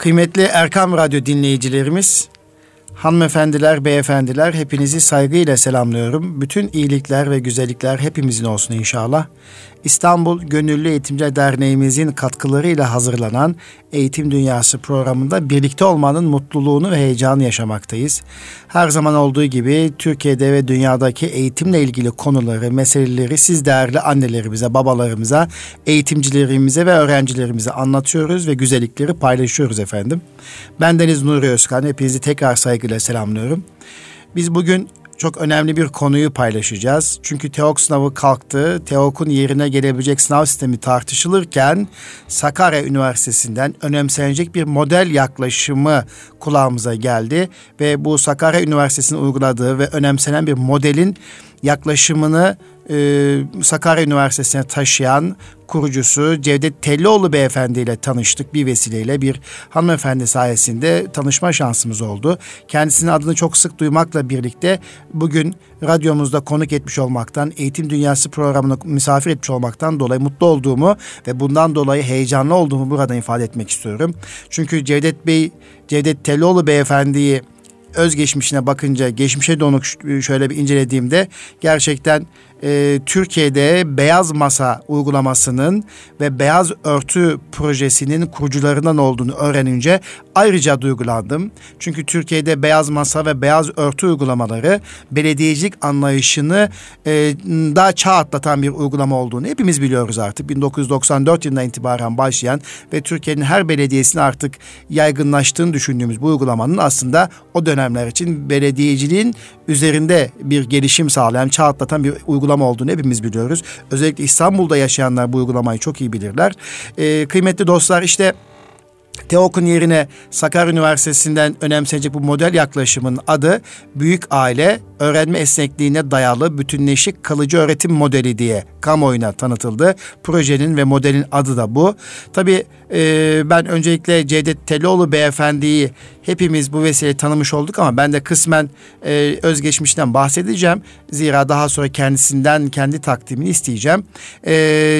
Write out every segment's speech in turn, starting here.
Kıymetli Erkam Radyo dinleyicilerimiz, hanımefendiler, beyefendiler hepinizi saygıyla selamlıyorum. Bütün iyilikler ve güzellikler hepimizin olsun inşallah. İstanbul Gönüllü Eğitimciler Derneğimizin katkılarıyla hazırlanan Eğitim Dünyası programında birlikte olmanın mutluluğunu ve heyecanı yaşamaktayız. Her zaman olduğu gibi Türkiye'de ve dünyadaki eğitimle ilgili konuları, meseleleri siz değerli annelerimize, babalarımıza, eğitimcilerimize ve öğrencilerimize anlatıyoruz ve güzellikleri paylaşıyoruz efendim. Ben Deniz Nuri Özkan, hepinizi tekrar saygıyla selamlıyorum. Biz bugün çok önemli bir konuyu paylaşacağız. Çünkü TEOK sınavı kalktı. TEOK'un yerine gelebilecek sınav sistemi tartışılırken Sakarya Üniversitesi'nden önemsenecek bir model yaklaşımı kulağımıza geldi. Ve bu Sakarya Üniversitesi'nin uyguladığı ve önemsenen bir modelin yaklaşımını e, Sakarya Üniversitesi'ne taşıyan kurucusu Cevdet Tellioğlu Beyefendi ile tanıştık bir vesileyle bir hanımefendi sayesinde tanışma şansımız oldu. Kendisinin adını çok sık duymakla birlikte bugün radyomuzda konuk etmiş olmaktan, Eğitim Dünyası programına misafir etmiş olmaktan dolayı mutlu olduğumu ve bundan dolayı heyecanlı olduğumu burada ifade etmek istiyorum. Çünkü Cevdet Bey, Cevdet Tellioğlu Beyefendi'yi özgeçmişine bakınca geçmişe donuk şöyle bir incelediğimde gerçekten e, Türkiye'de beyaz masa uygulamasının ve beyaz örtü projesinin kurucularından olduğunu öğrenince ayrıca duygulandım. Çünkü Türkiye'de beyaz masa ve beyaz örtü uygulamaları belediyecilik anlayışını e, daha çağ atlatan bir uygulama olduğunu hepimiz biliyoruz artık. 1994 yılından itibaren başlayan ve Türkiye'nin her belediyesinin artık yaygınlaştığını düşündüğümüz bu uygulamanın aslında o dönemler için belediyeciliğin üzerinde bir gelişim sağlayan, çağ atlatan bir uygulama olduğunu hepimiz biliyoruz. Özellikle İstanbul'da yaşayanlar bu uygulamayı çok iyi bilirler. E, kıymetli dostlar işte TEOK'un yerine Sakarya Üniversitesi'nden önemsenecek bu model yaklaşımın adı Büyük Aile Öğrenme Esnekliğine Dayalı Bütünleşik Kalıcı Öğretim Modeli diye kamuoyuna tanıtıldı. Projenin ve modelin adı da bu. Tabii e, ben öncelikle Cevdet Telioğlu Beyefendi'yi hepimiz bu vesileyle tanımış olduk ama ben de kısmen e, özgeçmişten bahsedeceğim. Zira daha sonra kendisinden kendi takdimini isteyeceğim. E,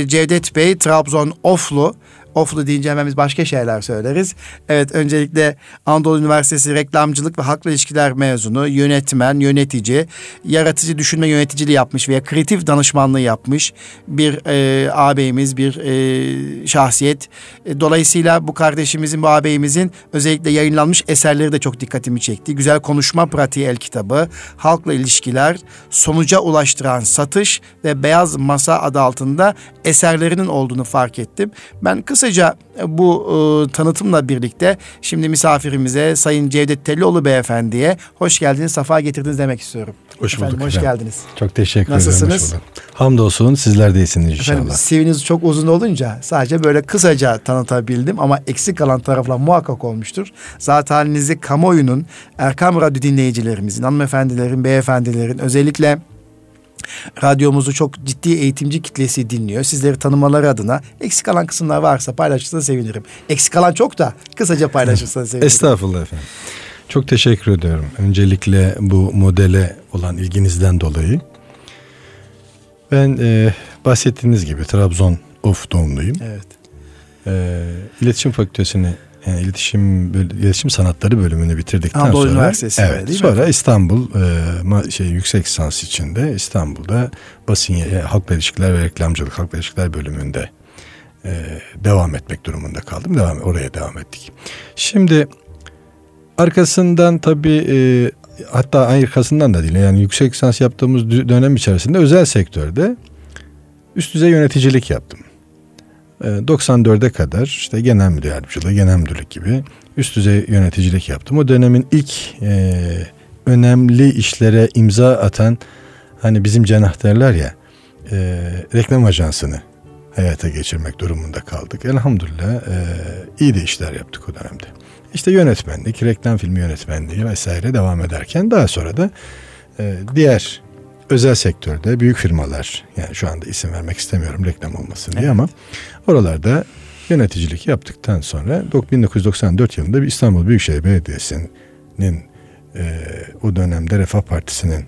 Cevdet Bey Trabzon Oflu Oflu deyince hemen biz başka şeyler söyleriz. Evet öncelikle Anadolu Üniversitesi Reklamcılık ve Halkla İlişkiler mezunu, yönetmen, yönetici, yaratıcı düşünme yöneticiliği yapmış veya kreatif danışmanlığı yapmış bir e, ağabeyimiz, bir e, şahsiyet. E, dolayısıyla bu kardeşimizin, bu ağabeyimizin özellikle yayınlanmış eserleri de çok dikkatimi çekti. Güzel Konuşma Pratiği El Kitabı, Halkla İlişkiler, Sonuca Ulaştıran Satış ve Beyaz Masa adı altında eserlerinin olduğunu fark ettim. Ben kısa Kısaca e, bu e, tanıtımla birlikte şimdi misafirimize Sayın Cevdet Tellioğlu Beyefendi'ye hoş geldiniz, safa getirdiniz demek istiyorum. Hoş efendim, bulduk. Hoş efendim. geldiniz. Çok teşekkür Nasılsınız? ederim. Nasılsınız? Hamdolsun sizler de iyisiniz inşallah. Efendim CV'niz çok uzun olunca sadece böyle kısaca tanıtabildim ama eksik kalan taraflar muhakkak olmuştur. Zaten halinizi kamuoyunun, Erkam Radyo dinleyicilerimizin, hanımefendilerin, beyefendilerin özellikle Radyomuzu çok ciddi eğitimci kitlesi dinliyor. Sizleri tanımaları adına eksik kalan kısımlar varsa paylaşırsanız sevinirim. Eksik kalan çok da kısaca paylaşırsanız sevinirim. Estağfurullah efendim. Çok teşekkür ediyorum. Öncelikle bu modele olan ilginizden dolayı. Ben e, bahsettiğiniz gibi Trabzon Of doğumluyum. Evet. E, İletişim Fakültesini yani iletişim iletişim sanatları bölümünü bitirdikten Anadolu sonra Üniversitesi evet değil sonra mi? İstanbul e, şey yüksek lisans içinde İstanbul'da basın e, halkla ilişkiler ve reklamcılık halkla ilişkiler bölümünde e, devam etmek durumunda kaldım. Devam oraya devam ettik. Şimdi arkasından tabii e, hatta arkasından da değil yani yüksek lisans yaptığımız dönem içerisinde özel sektörde üst düzey yöneticilik yaptım. 94'e ee, kadar işte genel müdür yardımcılığı, genel müdürlük gibi üst düzey yöneticilik yaptım. O dönemin ilk e, önemli işlere imza atan hani bizim cenah derler ya e, reklam ajansını hayata geçirmek durumunda kaldık. Elhamdülillah e, iyi de işler yaptık o dönemde. İşte yönetmenlik, reklam filmi yönetmenliği vesaire devam ederken daha sonra da e, diğer özel sektörde büyük firmalar yani şu anda isim vermek istemiyorum reklam olmasın diye evet. ama oralarda yöneticilik yaptıktan sonra 1994 yılında bir İstanbul Büyükşehir Belediyesi'nin e, o dönemde Refah Partisi'nin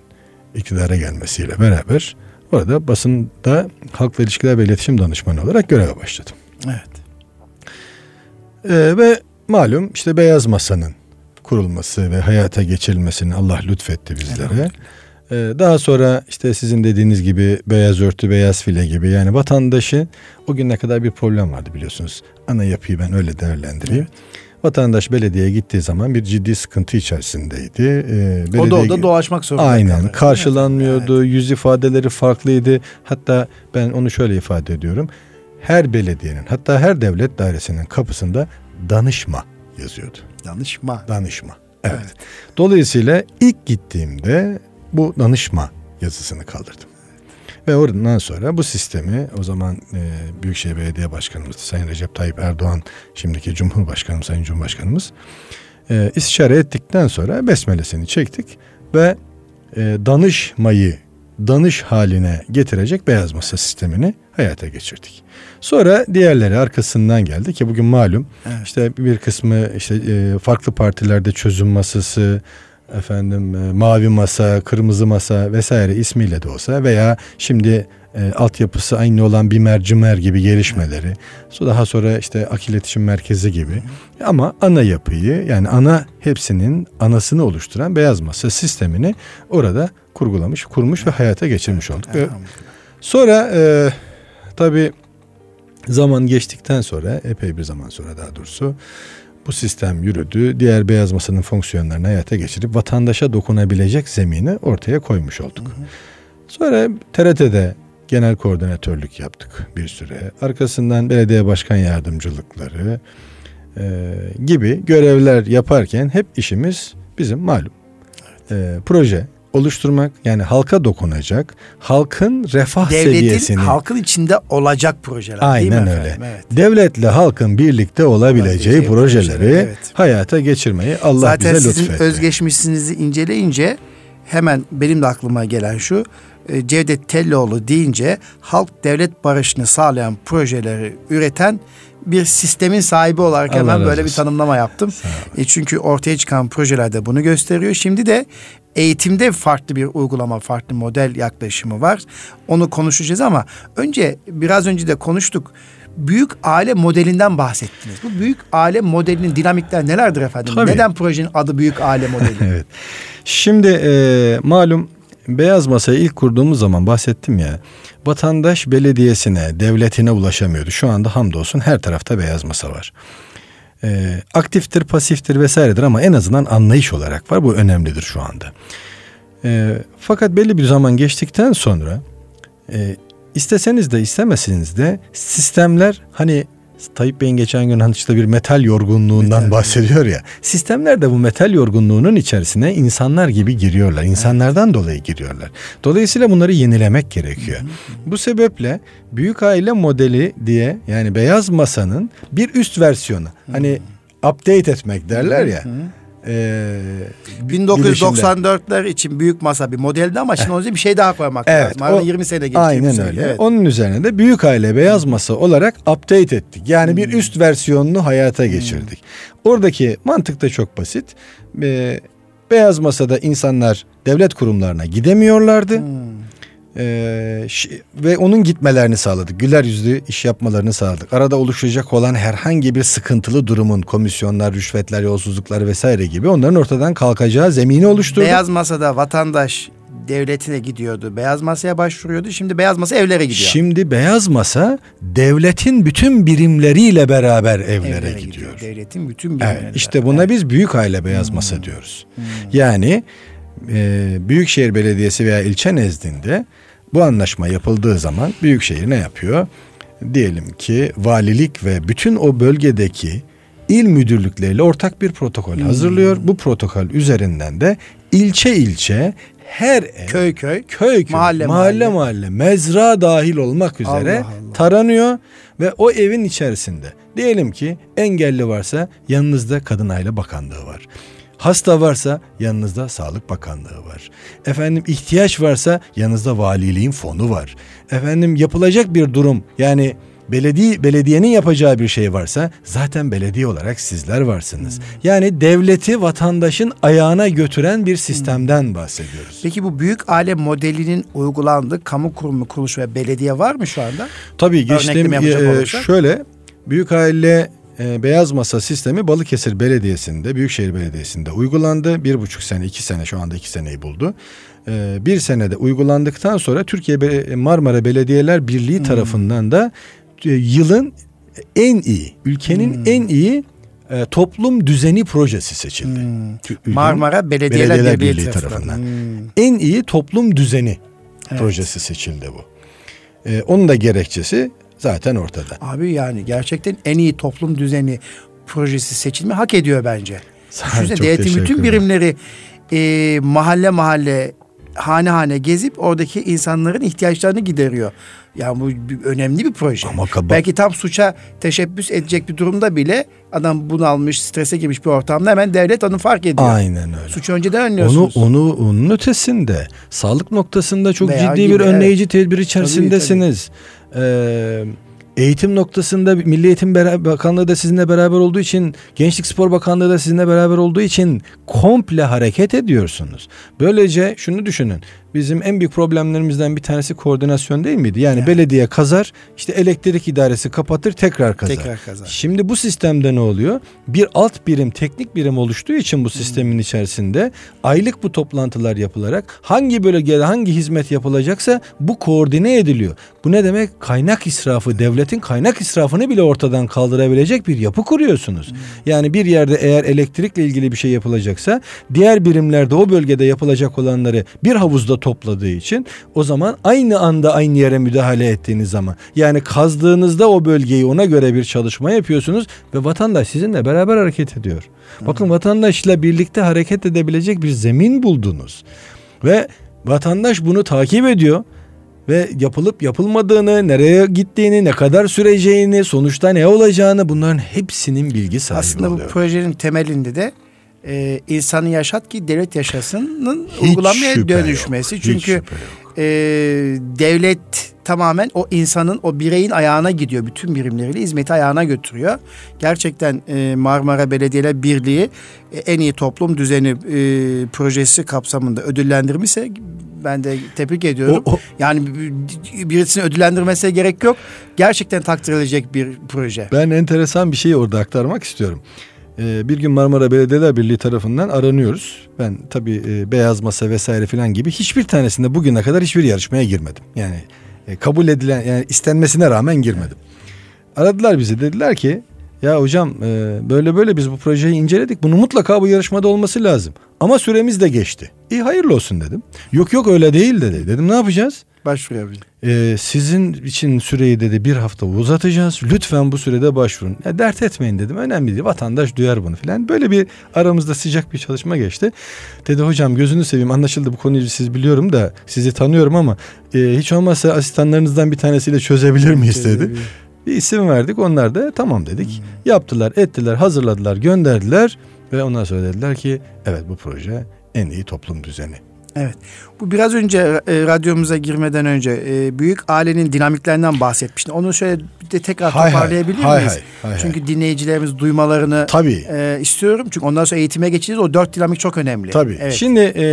iktidara gelmesiyle beraber orada basında halkla ilişkiler ve iletişim danışmanı olarak göreve başladım. Evet. E, ve malum işte beyaz masanın kurulması ve hayata geçirilmesini Allah lütfetti bizlere. Ee, daha sonra işte sizin dediğiniz gibi beyaz örtü, beyaz file gibi yani vatandaşı o güne kadar bir problem vardı biliyorsunuz. Ana yapıyı ben öyle değerlendireyim. Evet. Vatandaş belediyeye gittiği zaman bir ciddi sıkıntı içerisindeydi. Ee, belediye, o da o da dolaşmak zorunda. Aynen kalır. karşılanmıyordu. Evet. Yüz ifadeleri farklıydı. Hatta ben onu şöyle ifade ediyorum. Her belediyenin hatta her devlet dairesinin kapısında danışma yazıyordu. Danışma. Danışma. Evet. evet. Dolayısıyla ilk gittiğimde bu danışma yazısını kaldırdım. Ve oradan sonra bu sistemi o zaman e, Büyükşehir Belediye Başkanımız Sayın Recep Tayyip Erdoğan şimdiki Cumhurbaşkanımız Sayın Cumhurbaşkanımız e, istişare ettikten sonra besmelesini çektik ve e, danışmayı danış haline getirecek beyaz masa sistemini hayata geçirdik. Sonra diğerleri arkasından geldi ki bugün malum evet. işte bir kısmı işte e, farklı partilerde çözüm masası, efendim e, mavi masa, kırmızı masa vesaire ismiyle de olsa veya şimdi e, altyapısı aynı olan bir mercimer gibi gelişmeleri. Daha sonra işte akil iletişim merkezi gibi. Ama ana yapıyı yani ana hepsinin anasını oluşturan beyaz masa sistemini orada kurgulamış, kurmuş ve hayata geçirmiş olduk. Sonra e, tabii zaman geçtikten sonra epey bir zaman sonra daha doğrusu bu sistem yürüdü. Diğer beyaz masanın fonksiyonlarını hayata geçirip vatandaşa dokunabilecek zemini ortaya koymuş olduk. Hı hı. Sonra TRT'de genel koordinatörlük yaptık bir süre. Arkasından belediye başkan yardımcılıkları e, gibi görevler yaparken hep işimiz bizim malum e, proje oluşturmak yani halka dokunacak, halkın refah Devletin, seviyesini halkın içinde olacak projeler Aynen değil mi öyle. Efendim? Evet. Devletle halkın birlikte olabileceği Olabileceği projeleri projeler, evet. hayata geçirmeyi Allah Zaten bize lütfetti. Zaten sizin özgeçmişinizi inceleyince hemen benim de aklıma gelen şu e, Cevdet Telloğlu deyince halk devlet barışını sağlayan projeleri üreten bir sistemin sahibi olarak hemen böyle bir tanımlama yaptım. E çünkü ortaya çıkan projelerde bunu gösteriyor. Şimdi de eğitimde farklı bir uygulama, farklı model yaklaşımı var. Onu konuşacağız ama önce biraz önce de konuştuk. Büyük aile modelinden bahsettiniz. Bu büyük aile modelinin dinamikler nelerdir efendim? Tabii. Neden projenin adı büyük aile modeli? evet. Şimdi e, malum Beyaz Masa'yı ilk kurduğumuz zaman bahsettim ya. Vatandaş belediyesine, devletine ulaşamıyordu. Şu anda hamdolsun her tarafta beyaz masa var e, aktiftir, pasiftir vesairedir ama en azından anlayış olarak var. Bu önemlidir şu anda. E, fakat belli bir zaman geçtikten sonra e, isteseniz de istemeseniz de sistemler hani Tayyip Bey'in geçen gün hani işte bir metal yorgunluğundan metal. bahsediyor ya. Sistemler de bu metal yorgunluğunun içerisine insanlar gibi giriyorlar. İnsanlardan evet. dolayı giriyorlar. Dolayısıyla bunları yenilemek gerekiyor. Hı hı. Bu sebeple büyük aile modeli diye yani beyaz masanın bir üst versiyonu. Hı. Hani update etmek derler ya. Hı hı. Ee, 1994'ler için büyük masa bir modeldi ama şimdi onun bir şey daha koymak evet, lazım. O, 20 sene geçti. Aynen öyle. Evet. Onun üzerine de büyük aile beyaz masa olarak update ettik. Yani hmm. bir üst versiyonunu hayata geçirdik. Hmm. Oradaki mantık da çok basit. Ee, beyaz masada insanlar devlet kurumlarına gidemiyorlardı. Hmm. Ee, ve onun gitmelerini sağladık. Güler yüzlü iş yapmalarını sağladık. Arada oluşacak olan herhangi bir sıkıntılı durumun komisyonlar, rüşvetler, yolsuzluklar vesaire gibi onların ortadan kalkacağı zemini oluşturduk. Beyaz masada vatandaş devletine gidiyordu. Beyaz masaya başvuruyordu. Şimdi beyaz masa evlere gidiyor. Şimdi beyaz masa devletin bütün birimleriyle beraber evlere, evlere gidiyor. gidiyor. Devletin bütün birimleri. Evet, işte buna evet. biz büyük aile beyaz hmm. masa diyoruz. Hmm. Yani e, Büyükşehir Belediyesi veya ilçe nezdinde bu anlaşma yapıldığı zaman Büyükşehir ne yapıyor? Diyelim ki valilik ve bütün o bölgedeki il müdürlükleriyle ortak bir protokol hmm. hazırlıyor. Bu protokol üzerinden de ilçe ilçe her ev, köy köy, köy köy, mahalle mahalle, mahalle mezra dahil olmak üzere Allah Allah. taranıyor ve o evin içerisinde diyelim ki engelli varsa yanınızda Kadın Aile Bakanlığı var. Hasta varsa yanınızda Sağlık Bakanlığı var. Efendim ihtiyaç varsa yanınızda valiliğin fonu var. Efendim yapılacak bir durum yani belediye belediyenin yapacağı bir şey varsa zaten belediye olarak sizler varsınız. Hmm. Yani devleti vatandaşın ayağına götüren bir sistemden hmm. bahsediyoruz. Peki bu büyük aile modelinin uygulandığı kamu kurumu, kuruluş ve belediye var mı şu anda? Tabii geçtiğim e, şöyle büyük aile e, beyaz masa sistemi Balıkesir Belediyesi'nde, Büyükşehir Belediyesi'nde uygulandı. Bir buçuk sene, iki sene şu anda iki seneyi buldu. E, bir senede uygulandıktan sonra Türkiye Be- Marmara Belediyeler Birliği Hmm. tarafından da e, yılın en iyi, ülkenin Hmm. en iyi e, toplum düzeni projesi seçildi. Ülkenin Marmara Belediyeler, Belediyeler Birliği, Birliği tarafından. Hmm. En iyi toplum düzeni Evet. projesi seçildi bu. E, onun da gerekçesi zaten ortada. Abi yani gerçekten en iyi toplum düzeni projesi seçilme hak ediyor bence. Düşünsene devletin bütün birimleri e, mahalle mahalle hane hane gezip oradaki insanların ihtiyaçlarını gideriyor. Yani bu bir- önemli bir proje. Ama kaba- Belki tam suça teşebbüs edecek bir durumda bile adam bunalmış, strese girmiş bir ortamda hemen devlet onu fark ediyor. Aynen öyle. Suçu önceden Onu önlüyorsunuz. onu onun ötesinde sağlık noktasında çok Veya ciddi gibi, bir önleyici tedbir içerisindesiniz. Ee, eğitim noktasında Milli Eğitim Bakanlığı da sizinle beraber olduğu için, Gençlik Spor Bakanlığı da sizinle beraber olduğu için komple hareket ediyorsunuz. Böylece şunu düşünün. Bizim en büyük problemlerimizden bir tanesi koordinasyon değil miydi? Yani Yani. belediye kazar, işte elektrik idaresi kapatır, tekrar kazar. Tekrar kazar. Şimdi bu sistemde ne oluyor? Bir alt birim, teknik birim oluştuğu için bu sistemin içerisinde aylık bu toplantılar yapılarak hangi bölgede hangi hizmet yapılacaksa bu koordine ediliyor. Bu ne demek? Kaynak israfı, devletin kaynak israfını bile ortadan kaldırabilecek bir yapı kuruyorsunuz. Yani bir yerde eğer elektrikle ilgili bir şey yapılacaksa diğer birimlerde o bölgede yapılacak olanları bir havuzda topladığı için o zaman aynı anda aynı yere müdahale ettiğiniz zaman yani kazdığınızda o bölgeyi ona göre bir çalışma yapıyorsunuz ve vatandaş sizinle beraber hareket ediyor. Bakın vatandaşla birlikte hareket edebilecek bir zemin buldunuz. Ve vatandaş bunu takip ediyor ve yapılıp yapılmadığını, nereye gittiğini, ne kadar süreceğini, sonuçta ne olacağını bunların hepsinin bilgi sahibi Aslında bu oluyor. projenin temelinde de e, insanı yaşat ki devlet yaşasının Hiç uygulamaya dönüşmesi. yok, Çünkü e, devlet tamamen o insanın, o bireyin ayağına gidiyor. Bütün birimleriyle hizmeti ayağına götürüyor. Gerçekten e, Marmara Belediyeler Birliği e, en iyi toplum düzeni e, projesi kapsamında ödüllendirmişse ben de tebrik ediyorum. O- o- Yani bir- birisini ödüllendirmesine gerek yok. Gerçekten takdir edilecek bir proje. Ben enteresan bir şeyi orada aktarmak istiyorum. Ee, bir gün Marmara Belediyeler Birliği tarafından aranıyoruz. Ben tabii e, beyaz masa vesaire filan gibi hiçbir tanesinde bugüne kadar hiçbir yarışmaya girmedim. Yani e, kabul edilen yani istenmesine rağmen girmedim. Aradılar bizi dediler ki ya hocam e, böyle böyle biz bu projeyi inceledik. Bunu mutlaka bu yarışmada olması lazım. Ama süremiz de geçti. İyi hayırlı olsun dedim. Yok yok öyle değil dedi. Dedim ne yapacağız? Başvuruyor bir. Ee, sizin için süreyi dedi bir hafta uzatacağız. Lütfen bu sürede başvurun. Ya, dert etmeyin dedim. Önemli değil. Vatandaş duyar bunu filan. Böyle bir aramızda sıcak bir çalışma geçti. Dedi hocam gözünü seveyim anlaşıldı bu konuyu siz biliyorum da sizi tanıyorum ama e, hiç olmazsa asistanlarınızdan bir tanesiyle çözebilir miyiz dedi. Bir isim verdik. Onlar da tamam dedik. Yaptılar, ettiler, hazırladılar, gönderdiler ve ondan sonra dediler ki evet bu proje en iyi toplum düzeni. Evet. Bu biraz önce e, radyomuza girmeden önce e, büyük ailenin dinamiklerinden bahsetmiştin. Onu şöyle bir de tekrar Hay hay, toparlayabilir hay miyiz? hay, hay hay. Çünkü dinleyicilerimiz duymalarını Tabii. e, istiyorum. Çünkü ondan sonra eğitime geçeceğiz. O dört dinamik çok önemli. Tabii. Evet. Şimdi e,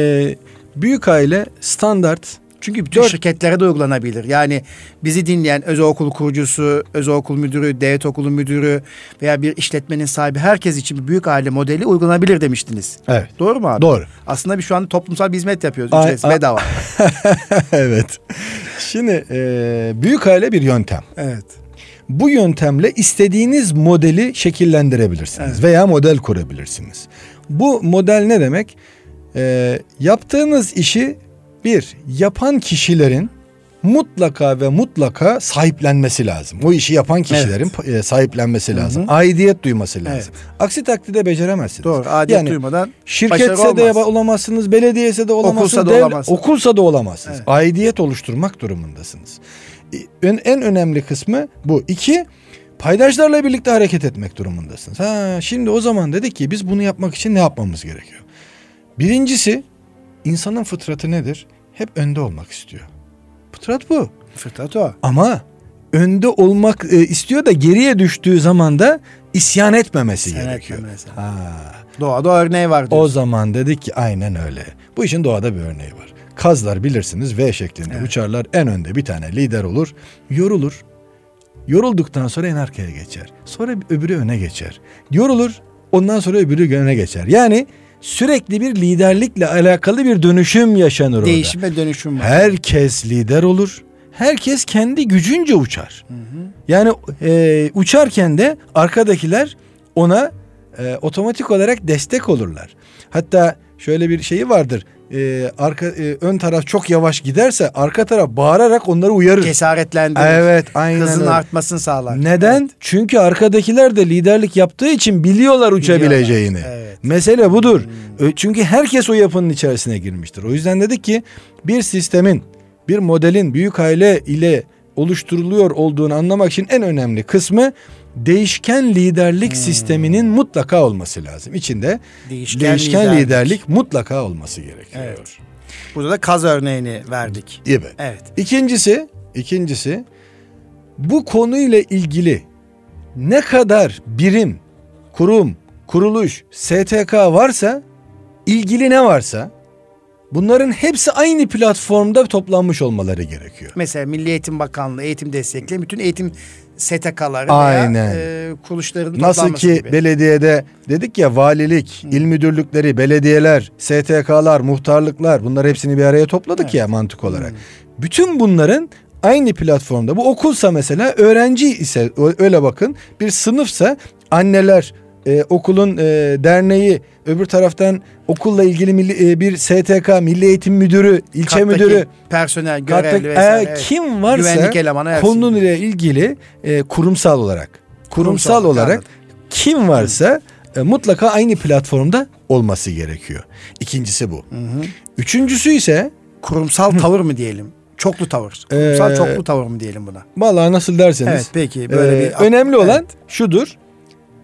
büyük aile standart Çünkü bütün Dört- şirketlere de uygulanabilir. Yani bizi dinleyen özel okul kurucusu, özel okul müdürü, devlet okulu müdürü veya bir işletmenin sahibi herkes için bir büyük aile modeli uygulanabilir demiştiniz. Evet. Doğru mu abi? Doğru. Aslında biz şu anda toplumsal bir hizmet yapıyoruz. Ücretsiz, ay- bedava. evet. Şimdi e, büyük aile bir yöntem. evet. Bu yöntemle istediğiniz modeli şekillendirebilirsiniz Evet. veya model kurabilirsiniz. Bu model ne demek? E, yaptığınız işi bir yapan kişilerin mutlaka ve mutlaka sahiplenmesi lazım. O işi yapan kişilerin e, sahiplenmesi lazım. Aidiyet duyması lazım. Aksi takdirde beceremezsiniz. Doğru. Adiyet Yani duymadan Şirketse de olamazsınız, belediyese de olamazsınız, Okulsa da devlet- olamazsınız. okulsa da olamazsınız. Evet. Aidiyet oluşturmak durumundasınız. En, en önemli kısmı bu. İki, paydaşlarla birlikte hareket etmek durumundasınız. Ha, şimdi o zaman dedik ki biz bunu yapmak için ne yapmamız gerekiyor? Birincisi, insanın fıtratı nedir? Hep önde olmak istiyor. Fıtrat bu. Fıtrat o. Ama önde olmak e, istiyor da geriye düştüğü zaman da isyan etmemesi İsyan gerekiyor. etmemesi. Ha. Doğada örneği var O diyorsun. zaman dedik ki aynen öyle. Bu işin doğada bir örneği var. Kazlar bilirsiniz V şeklinde Evet. uçarlar. En önde bir tane lider olur. Yorulur. Yorulduktan sonra en arkaya geçer. Sonra öbürü öne geçer. Yorulur ondan sonra öbürü öne geçer. Yani sürekli bir liderlikle alakalı bir dönüşüm yaşanır orada. Değişim ve dönüşüm var. Herkes lider olur. Herkes kendi gücünce uçar. Yani e, uçarken de arkadakiler ona e, otomatik olarak destek olurlar. Hatta şöyle bir şeyi vardır. E, arka e, ön taraf çok yavaş giderse arka taraf bağırarak onları uyarır. Cesaretlendirir. Evet, aynen Hızın öyle. artmasını sağlar. Neden? Evet. Çünkü arkadakiler de liderlik yaptığı için biliyorlar uçabileceğini. Biliyorlar, evet. Mesele budur. Ö- Çünkü herkes o yapının içerisine girmiştir. O yüzden dedik ki bir sistemin, bir modelin büyük aile ile oluşturuluyor olduğunu anlamak için en önemli kısmı değişken liderlik sisteminin mutlaka olması lazım. İçinde Değişken değişken, liderlik. liderlik. mutlaka olması gerekiyor. Evet. Burada da kaz örneğini verdik. Evet. Evet. İkincisi, ikincisi bu konuyla ilgili ne kadar birim, kurum, kuruluş, STK varsa, ilgili ne varsa bunların hepsi aynı platformda toplanmış olmaları gerekiyor. Mesela Milli Eğitim Bakanlığı eğitim destekli bütün eğitim STK'ları Aynen. veya e, kuruluşların Nasıl ki gibi. belediyede dedik ya valilik, il müdürlükleri, belediyeler, STK'lar, muhtarlıklar bunlar hepsini bir araya topladık Evet. ya mantık olarak. Bütün bunların aynı platformda. Bu okulsa mesela öğrenci ise öyle bakın bir sınıfsa anneler e, okulun e, derneği öbür taraftan okulla ilgili milli, e, bir STK milli eğitim müdürü ilçe Kattaki müdürü personel, görevli vesaire. e, evet. kim varsa hepsi. konuyla ilgili e, kurumsal olarak kurumsal, Kurumsal, olarak anladım. kim varsa e, mutlaka aynı platformda olması gerekiyor. İkincisi bu. Üçüncüsü ise Kurumsal tavır mı diyelim? Çoklu tavır. Kurumsal Ee, çoklu tavır mı diyelim buna? vallahi nasıl derseniz Evet peki böyle e, bir önemli olan Evet. şudur.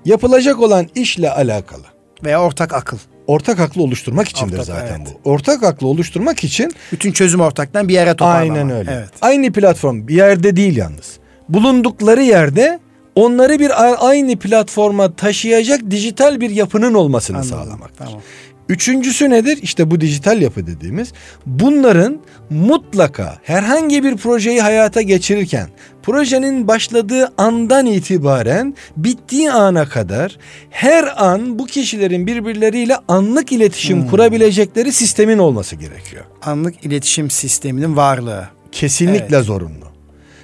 Yapılacak olan işle alakalı veya ortak akıl. ortak aklı oluşturmak içindir Ortak, zaten evet. bu. Ortak aklı oluşturmak için Bütün çözüm ortaktan bir yere toparlama. aynen öyle. Evet. Aynı platform bir yerde değil yalnız. Bulundukları yerde onları bir aynı platforma taşıyacak dijital bir yapının olmasını Anladım. sağlamaktır. Tamam. Üçüncüsü nedir? İşte bu dijital yapı dediğimiz. Bunların mutlaka herhangi bir projeyi hayata geçirirken projenin başladığı andan itibaren bittiği ana kadar her an bu kişilerin birbirleriyle anlık iletişim Hmm. kurabilecekleri sistemin olması gerekiyor. Anlık iletişim sisteminin varlığı. Kesinlikle zorunlu.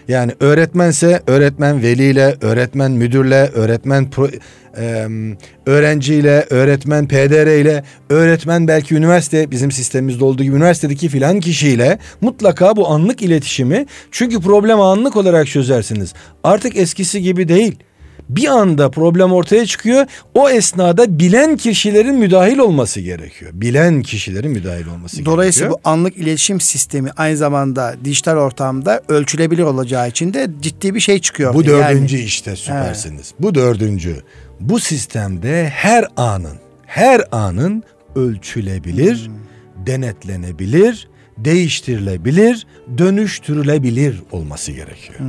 Yani öğretmense öğretmen veliyle, öğretmen müdürle, öğretmen pro, e, öğrenciyle, öğretmen PDR ile, öğretmen belki üniversite bizim sistemimizde olduğu gibi üniversitedeki filan kişiyle mutlaka bu anlık iletişimi çünkü problemi anlık olarak çözersiniz. Artık eskisi gibi değil. Bir anda problem ortaya çıkıyor. O esnada bilen kişilerin müdahil olması gerekiyor. Bilen kişilerin müdahil olması Dolayısıyla gerekiyor. bu anlık iletişim sistemi aynı zamanda dijital ortamda ölçülebilir olacağı için de ciddi bir şey çıkıyor. Bu ortaya. dördüncü Yani işte süpersiniz. Bu dördüncü. Bu sistemde her anın, her anın ölçülebilir, Hmm. denetlenebilir, değiştirilebilir, dönüştürülebilir olması gerekiyor.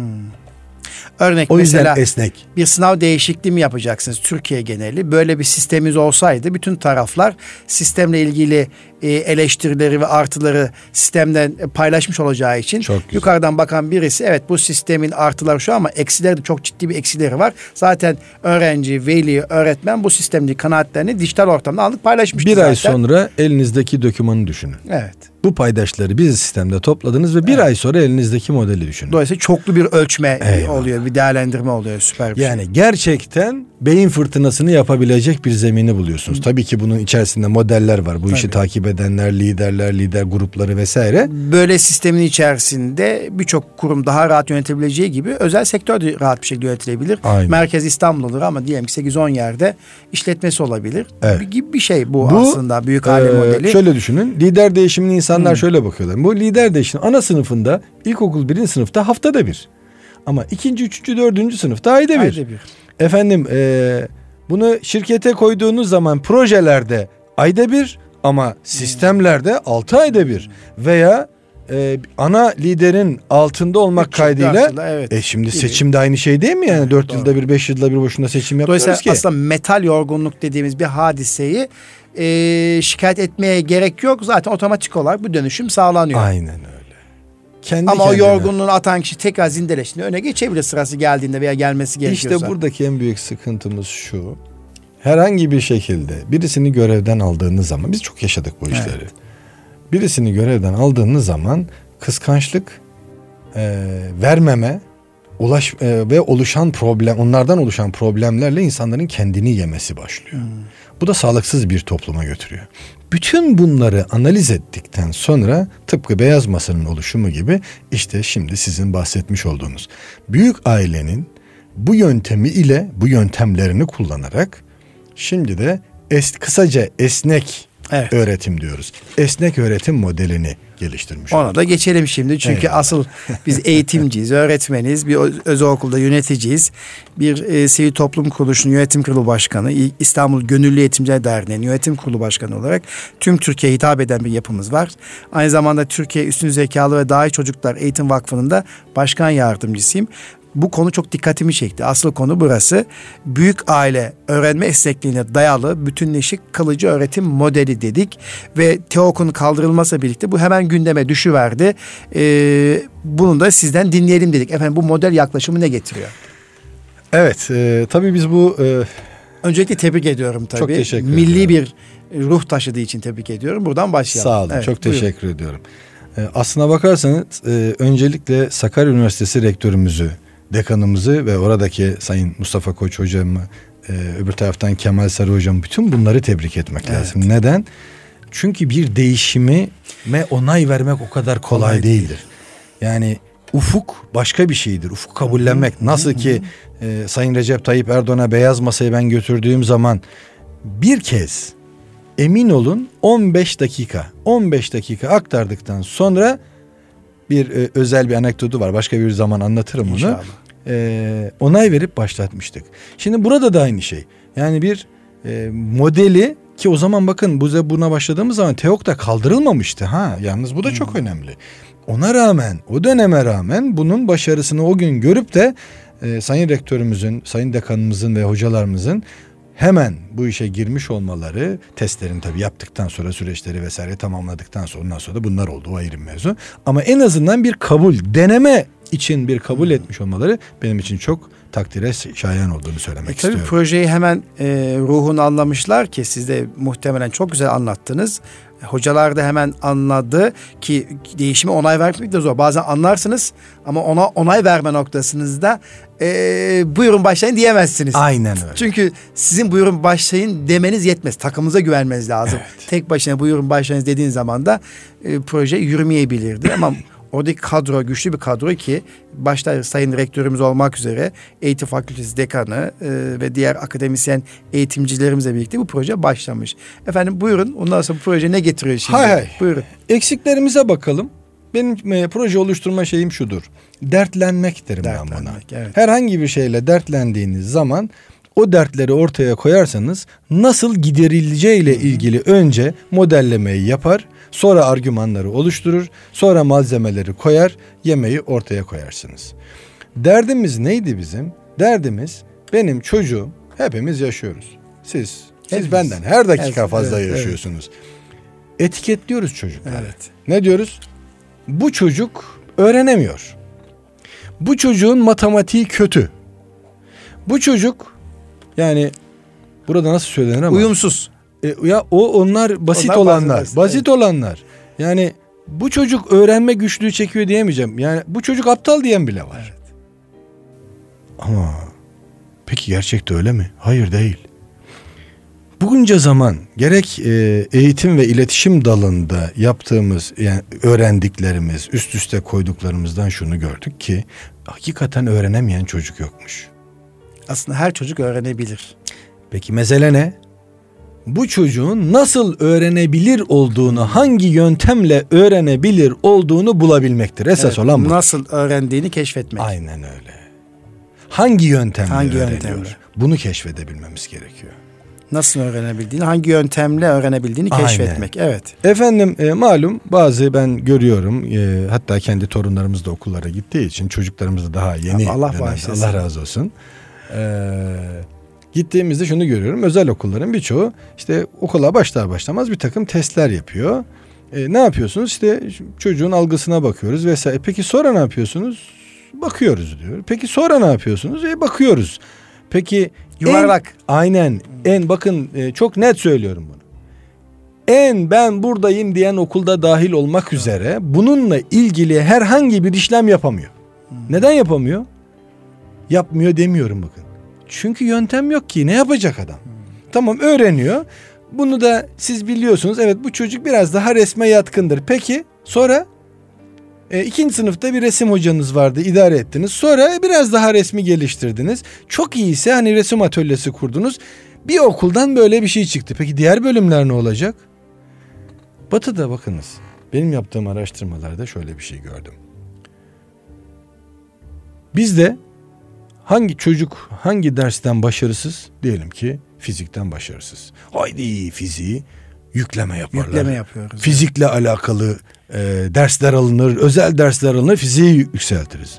örnek O yüzden Hmm. mesela esnek. bir sınav değişikliği mi yapacaksınız Türkiye geneli? Böyle bir sistemimiz olsaydı bütün taraflar sistemle ilgili eleştirileri ve artıları sistemden e, paylaşmış olacağı için Çok güzel. yukarıdan bakan birisi evet bu sistemin artıları şu ama eksileri de çok ciddi bir eksileri var. Zaten öğrenci, veli, öğretmen bu sistemdeki kanaatlerini dijital ortamda anlık paylaşmıştı Bir zaten. ay sonra elinizdeki dokümanı düşünün. Evet. Bu paydaşları biz sistemde topladınız ve bir ay sonra elinizdeki modeli düşünün. Dolayısıyla çoklu bir ölçme Eyvallah. oluyor, bir değerlendirme oluyor. Süper bir şey. Yani gerçekten beyin fırtınasını yapabilecek bir zemini buluyorsunuz. Tabii ki bunun içerisinde modeller var. Bu işi Tabii. takip edenler, liderler, lider grupları vesaire. Böyle sistemin içerisinde birçok kurum daha rahat yönetebileceği gibi özel sektör de rahat bir şekilde yönetilebilir. Aynen. Merkez İstanbul olur ama diyelim ki 8-10 yerde işletmesi olabilir. Evet. Gibi bir şey bu, aslında büyük aile e, modeli. Hmm. Şöyle düşünün. Lider değişimini insanlar şöyle bakıyorlar. Bu lider değişimi ana sınıfında ilkokul birinci sınıfta haftada bir. Ama ikinci, üçüncü, dördüncü sınıfta ayda bir. Ayda bir. Efendim e, bunu şirkete koyduğunuz zaman projelerde ayda bir ama sistemlerde altı ayda bir. Veya e, ana liderin altında olmak Üç kaydıyla yılda, evet. e şimdi Gibi. seçim de aynı şey değil mi yani? Dört doğru. yılda bir, beş yılda bir boşuna seçim yapıyoruz Dolayısıyla ki. aslında metal yorgunluk dediğimiz bir hadiseyi e, şikayet etmeye gerek yok. Zaten otomatik olarak bu dönüşüm sağlanıyor. Aynen öyle. kendi Ama kendine. o yorgunluğunu atan kişi tekrar zindeleştiğinde öne geçebilir sırası geldiğinde veya gelmesi gerekiyorsa. İşte buradaki en büyük sıkıntımız şu. Herhangi bir şekilde birisini görevden aldığınız zaman biz çok yaşadık bu işleri. Birisini görevden aldığınız zaman kıskançlık, e, vermeme, ulaş e, ve oluşan problem, onlardan oluşan problemlerle insanların kendini yemesi başlıyor. Bu da sağlıksız bir topluma götürüyor. Bütün bunları analiz ettikten sonra tıpkı beyaz masanın oluşumu gibi işte şimdi sizin bahsetmiş olduğunuz büyük ailenin bu yöntemi ile bu yöntemlerini kullanarak şimdi de es, kısaca esnek Evet. öğretim diyoruz. Esnek öğretim modelini geliştirmiş. Ona da geçelim şimdi. Çünkü Evet. asıl biz eğitimciyiz, öğretmeniz, bir özel okulda yöneticiyiz. Bir e, sivil toplum kuruluşunun yönetim kurulu başkanı, İstanbul Gönüllü Eğitimciler Derneği'nin yönetim kurulu başkanı olarak tüm Türkiye'ye hitap eden bir yapımız var. Aynı zamanda Türkiye Üstün Zekalı ve Dahi Çocuklar Eğitim Vakfı'nın da başkan yardımcısıyım. Bu konu çok dikkatimi çekti. Asıl konu burası. Büyük aile öğrenme esnekliğine dayalı bütünleşik kalıcı öğretim modeli dedik. Ve TEOK'un kaldırılmasıyla birlikte bu hemen gündeme düşüverdi. Ee, bunu da sizden dinleyelim dedik. Efendim bu model yaklaşımı ne getiriyor? Evet, e, tabii biz bu e, Öncelikle tebrik ediyorum tabii. Çok teşekkür Milli ediyorum. bir ruh taşıdığı için tebrik ediyorum. Buradan başlayalım. Sağ olun. Evet, çok buyurun. teşekkür ediyorum. Ee, aslına bakarsanız e, öncelikle Sakarya Üniversitesi rektörümüzü, dekanımızı ve oradaki Sayın Mustafa Koç hocamı, e, öbür taraftan Kemal Sarı hocam bütün bunları tebrik etmek Evet. lazım. Neden? Çünkü bir değişimi ve onay vermek o kadar kolay, Kolay değildir. Yani ufuk başka bir şeydir. Ufuk kabullenmek. Nasıl ki e, Sayın Recep Tayyip Erdoğan'a beyaz masayı ben götürdüğüm zaman bir kez emin olun 15 dakika 15 dakika aktardıktan sonra bir e, özel bir anekdotu var. Başka bir zaman anlatırım onu. E, onay verip başlatmıştık. Şimdi burada da aynı şey. Yani bir e, modeli ki o zaman bakın bu buna başladığımız zaman TEOK da kaldırılmamıştı ha. Yalnız bu da çok önemli. Ona rağmen o döneme rağmen bunun başarısını o gün görüp de e, sayın rektörümüzün, sayın dekanımızın ve hocalarımızın hemen bu işe girmiş olmaları testlerini tabii yaptıktan sonra süreçleri vesaire tamamladıktan sonra ondan sonra da bunlar oldu o ayrı mevzu. Ama en azından bir kabul deneme için bir kabul etmiş olmaları benim için çok takdire şayan olduğunu söylemek E, tabii istiyorum. projeyi hemen e, ruhunu anlamışlar ki siz de muhtemelen çok güzel anlattınız. Hocalar da hemen anladı ki değişime onay vermek de zor. Bazen anlarsınız ama ona onay verme noktasınızda e, buyurun başlayın diyemezsiniz. Aynen öyle. Çünkü sizin buyurun başlayın demeniz yetmez. Takımınıza güvenmeniz lazım. Tek başına buyurun başlayın dediğiniz zaman da e, proje yürümeyebilirdi. Ama oradaki kadro güçlü bir kadro ki başta sayın rektörümüz olmak üzere eğitim fakültesi dekanı e, ve diğer akademisyen eğitimcilerimizle birlikte bu proje başlamış. Efendim buyurun ondan sonra bu proje ne getiriyor şimdi? Hay hay. Buyurun. Eksiklerimize bakalım. Benim e, proje oluşturma şeyim şudur. Dertlenmek derim ben buna. Dertlenmek, evet. Herhangi bir şeyle dertlendiğiniz zaman o dertleri ortaya koyarsanız nasıl giderileceğiyle ilgili önce modellemeyi yapar, sonra argümanları oluşturur, sonra malzemeleri koyar, yemeği ortaya koyarsınız. Derdimiz neydi bizim? Derdimiz benim çocuğum hepimiz yaşıyoruz. Siz siz Hepimiz. benden her dakika Evet, fazla evet, evet. yaşıyorsunuz. Etiketliyoruz çocukları. Evet. Ne diyoruz? Bu çocuk öğrenemiyor. Bu çocuğun matematiği kötü. Bu çocuk yani burada nasıl söylenir ama Uyumsuz. E, ya o onlar basit Onlar olanlar, basit, basit olanlar. Yani bu çocuk öğrenme güçlüğü çekiyor diyemeyeceğim. Yani bu çocuk aptal diyen bile var. Ama peki gerçekte öyle mi? Hayır değil. Bugünce zaman gerek e, eğitim ve iletişim dalında yaptığımız yani öğrendiklerimiz üst üste koyduklarımızdan şunu gördük ki hakikaten öğrenemeyen çocuk yokmuş. Aslında her çocuk öğrenebilir. Peki mesele ne? Bu çocuğun nasıl öğrenebilir olduğunu, hangi yöntemle öğrenebilir olduğunu bulabilmektir. Esas Evet, olan bu. Nasıl öğrendiğini keşfetmek. Aynen öyle. Hangi yöntemle Hangi öğreniyor? yöntemle? Bunu keşfedebilmemiz gerekiyor. Nasıl öğrenebildiğini, hangi yöntemle öğrenebildiğini Aynen. keşfetmek. Evet. Efendim e, malum bazı ben görüyorum e, hatta kendi torunlarımız da okullara gittiği için çocuklarımız da daha yeni. Allah dönemde. Allah razı olsun. E, gittiğimizde şunu görüyorum özel okulların birçoğu işte okula başlar başlamaz bir takım testler yapıyor. E, ne yapıyorsunuz? İşte çocuğun algısına bakıyoruz vesaire. Peki sonra ne yapıyorsunuz? Bakıyoruz diyor. Peki sonra ne yapıyorsunuz? E, bakıyoruz. Peki Yuvarlak. En, aynen. En bakın e, çok net söylüyorum bunu. En ben buradayım diyen okulda dahil olmak üzere bununla ilgili herhangi bir işlem yapamıyor. Neden yapamıyor? Yapmıyor demiyorum bakın. Çünkü yöntem yok ki. Ne yapacak adam? Tamam öğreniyor. Bunu da siz biliyorsunuz. Evet bu çocuk biraz daha resme yatkındır. Peki sonra e, ikinci sınıfta bir resim hocanız vardı idare ettiniz. Sonra biraz daha resmi geliştirdiniz. Çok iyiyse hani resim atölyesi kurdunuz. Bir okuldan böyle bir şey çıktı. Peki diğer bölümler ne olacak? Batı'da bakınız. Benim yaptığım araştırmalarda şöyle bir şey gördüm. Bizde hangi çocuk hangi dersten başarısız? Diyelim ki fizikten başarısız. Haydi fiziği yükleme yaparlar. Yükleme yapıyoruz. Fizikle yani. alakalı e, dersler alınır, özel dersler alınır, fiziği yükseltiriz.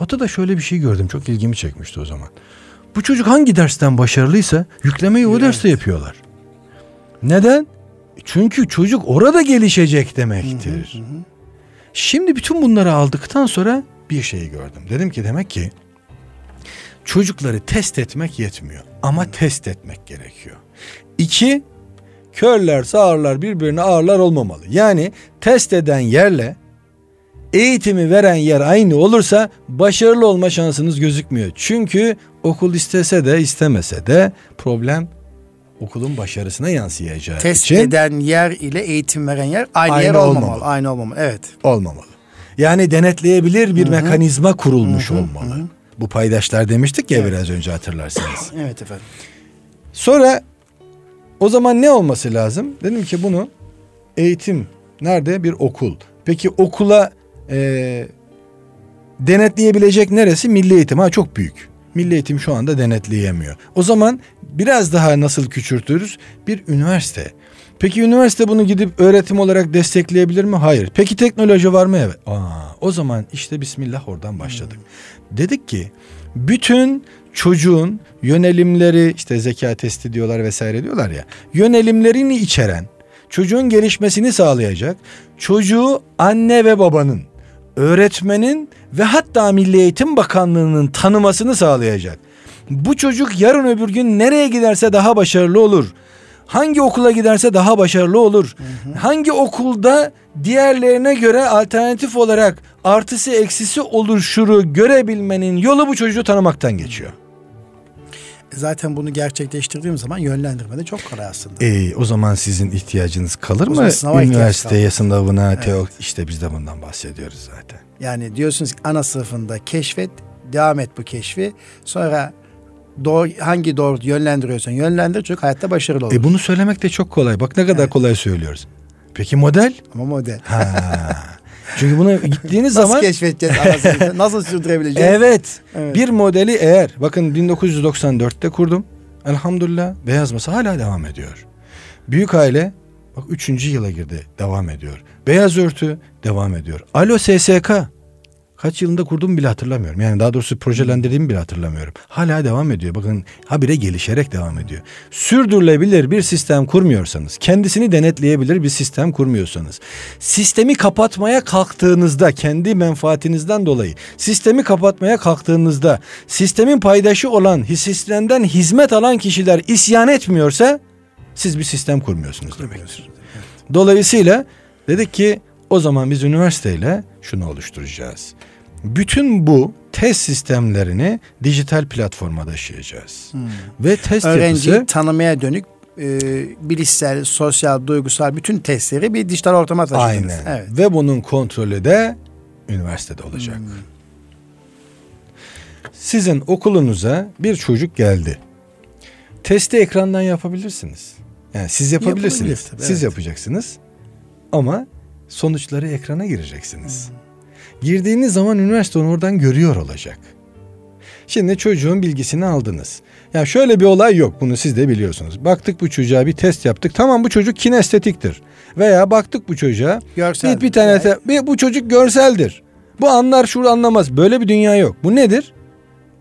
Batı'da şöyle bir şey gördüm, çok ilgimi çekmişti o zaman. Bu çocuk hangi dersten başarılıysa yüklemeyi o evet. derste yapıyorlar. Neden? Çünkü çocuk orada gelişecek demektir. Hı hı hı. Şimdi bütün bunları aldıktan sonra bir şey gördüm. Dedim ki demek ki çocukları test etmek yetmiyor. Ama test etmek gerekiyor. İki, körler sağırlar birbirine ağırlar olmamalı. Yani test eden yerle eğitimi veren yer aynı olursa başarılı olma şansınız gözükmüyor. Çünkü okul istese de istemese de problem okulun başarısına yansıyacağı Test için. eden yer ile eğitim veren yer aynı, aynı yer olmamalı. olmamalı. Aynı olmamalı. Evet. Olmamalı. Yani denetleyebilir bir Hı-hı. mekanizma kurulmuş Hı-hı. olmalı. Hı-hı. Bu paydaşlar demiştik ya evet. biraz önce hatırlarsınız. evet efendim. Sonra o zaman ne olması lazım? Dedim ki bunu eğitim nerede? Bir okul. Peki okula e, denetleyebilecek neresi? Milli eğitim. Ha çok büyük. Milli eğitim şu anda denetleyemiyor. O zaman biraz daha nasıl küçültürüz? Bir üniversite. Peki üniversite bunu gidip öğretim olarak destekleyebilir mi? Hayır. Peki teknoloji var mı? Evet. Aa, o zaman işte Bismillah oradan başladık. Hmm. Dedik ki bütün çocuğun yönelimleri işte zeka testi diyorlar vesaire diyorlar ya yönelimlerini içeren çocuğun gelişmesini sağlayacak çocuğu anne ve babanın öğretmenin ve hatta Milli Eğitim Bakanlığı'nın tanımasını sağlayacak. Bu çocuk yarın öbür gün nereye giderse daha başarılı olur. Hangi okula giderse daha başarılı olur. Hı hı. Hangi okulda diğerlerine göre alternatif olarak artısı eksisi oluşuru görebilmenin yolu bu çocuğu tanımaktan geçiyor. Zaten bunu gerçekleştirdiğim zaman yönlendirme de çok kolay aslında. E, o zaman sizin ihtiyacınız kalır o mı? Üniversiteye sınavına, evet. teo işte biz de bundan bahsediyoruz zaten. Yani diyorsunuz ki ana sınıfında keşfet, devam et bu keşfi. Sonra doğru, hangi doğru yönlendiriyorsan yönlendir çocuk hayatta başarılı olur. E bunu söylemek de çok kolay. Bak ne kadar evet. kolay söylüyoruz. Peki model? Ama model. Ha. Çünkü bunu gittiğiniz Nasıl zaman... Nasıl keşfedeceğiz anasını? Nasıl sürdürebileceğiz? Evet, evet. Bir modeli eğer... Bakın 1994'te kurdum. Elhamdülillah beyaz masa hala devam ediyor. Büyük aile bak üçüncü yıla girdi devam ediyor. Beyaz örtü devam ediyor. Alo SSK Kaç yılında kurduğumu bile hatırlamıyorum. Yani daha doğrusu projelendirdiğimi bile hatırlamıyorum. Hala devam ediyor. Bakın habire gelişerek devam ediyor. Sürdürülebilir bir sistem kurmuyorsanız, kendisini denetleyebilir bir sistem kurmuyorsanız, sistemi kapatmaya kalktığınızda kendi menfaatinizden dolayı sistemi kapatmaya kalktığınızda sistemin paydaşı olan, sistemden hizmet alan kişiler isyan etmiyorsa siz bir sistem kurmuyorsunuz demektir. Dolayısıyla dedik ki o zaman biz üniversiteyle şunu oluşturacağız. Bütün bu test sistemlerini dijital platforma taşıyacağız. Hmm. Ve test Öğrenci yapısı... tanımaya dönük e, bilişsel, sosyal, duygusal bütün testleri bir dijital ortama taşıdınız. Aynen. Evet. Ve bunun kontrolü de üniversitede olacak. Hmm. Sizin okulunuza bir çocuk geldi. Testi ekrandan yapabilirsiniz. Yani siz yapabilirsiniz. Tabii, siz evet. yapacaksınız. Ama sonuçları ekrana gireceksiniz. Girdiğiniz zaman üniversite onu oradan görüyor olacak. Şimdi çocuğun bilgisini aldınız. Ya şöyle bir olay yok bunu siz de biliyorsunuz. Baktık bu çocuğa bir test yaptık. Tamam bu çocuk kinestetiktir. Veya baktık bu çocuğa Görsel. bir, bir tane te- bir, bu çocuk görseldir. Bu anlar şur anlamaz. Böyle bir dünya yok. Bu nedir?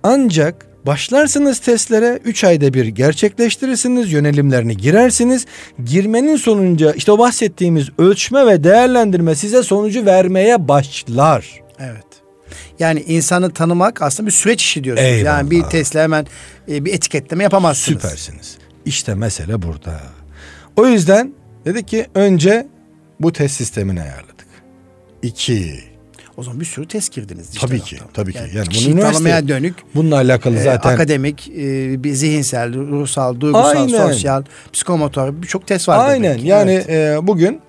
Ancak Başlarsınız testlere 3 ayda bir gerçekleştirirsiniz, yönelimlerini girersiniz. Girmenin sonunca işte o bahsettiğimiz ölçme ve değerlendirme size sonucu vermeye başlar. Evet. Yani insanı tanımak aslında bir süreç işi diyorsunuz. Eyvallah. Yani bir testle hemen e, bir etiketleme yapamazsınız. Süpersiniz. İşte mesele burada. O yüzden dedik ki önce bu test sistemini ayarladık. İki, O zaman bir sürü test girdiniz. dijital Tabii ki, tabii ki. Yani bunu kişiyi üniversite- tanımaya dönük bununla alakalı e, zaten akademik, e, bir zihinsel, ruhsal, duygusal, Aynen. sosyal, psikomotor birçok test var. aynen demek yani Evet. e, bugün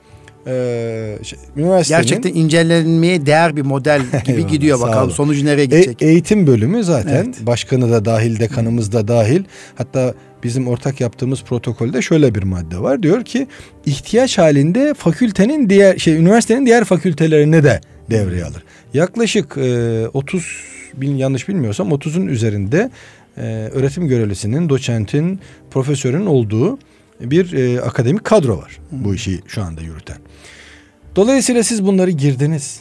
e, şey, üniversitenin Gerçekten incelenmeye değer bir model gibi Eyvallah, gidiyor bakalım. Sonucu nereye E- gidecek? eğitim bölümü zaten Evet. başkanı da dahil, dekanımız da dahil. Hatta bizim ortak yaptığımız protokolde şöyle bir madde var. Diyor ki ihtiyaç halinde fakültenin diğer şey üniversitenin diğer fakültelerini de devreye alır. Yaklaşık e, 30 bin yanlış bilmiyorsam 30'un üzerinde e, öğretim görevlisinin, doçentin, profesörün olduğu bir e, akademik kadro var. Bu işi şu anda yürüten. Dolayısıyla siz bunları girdiniz.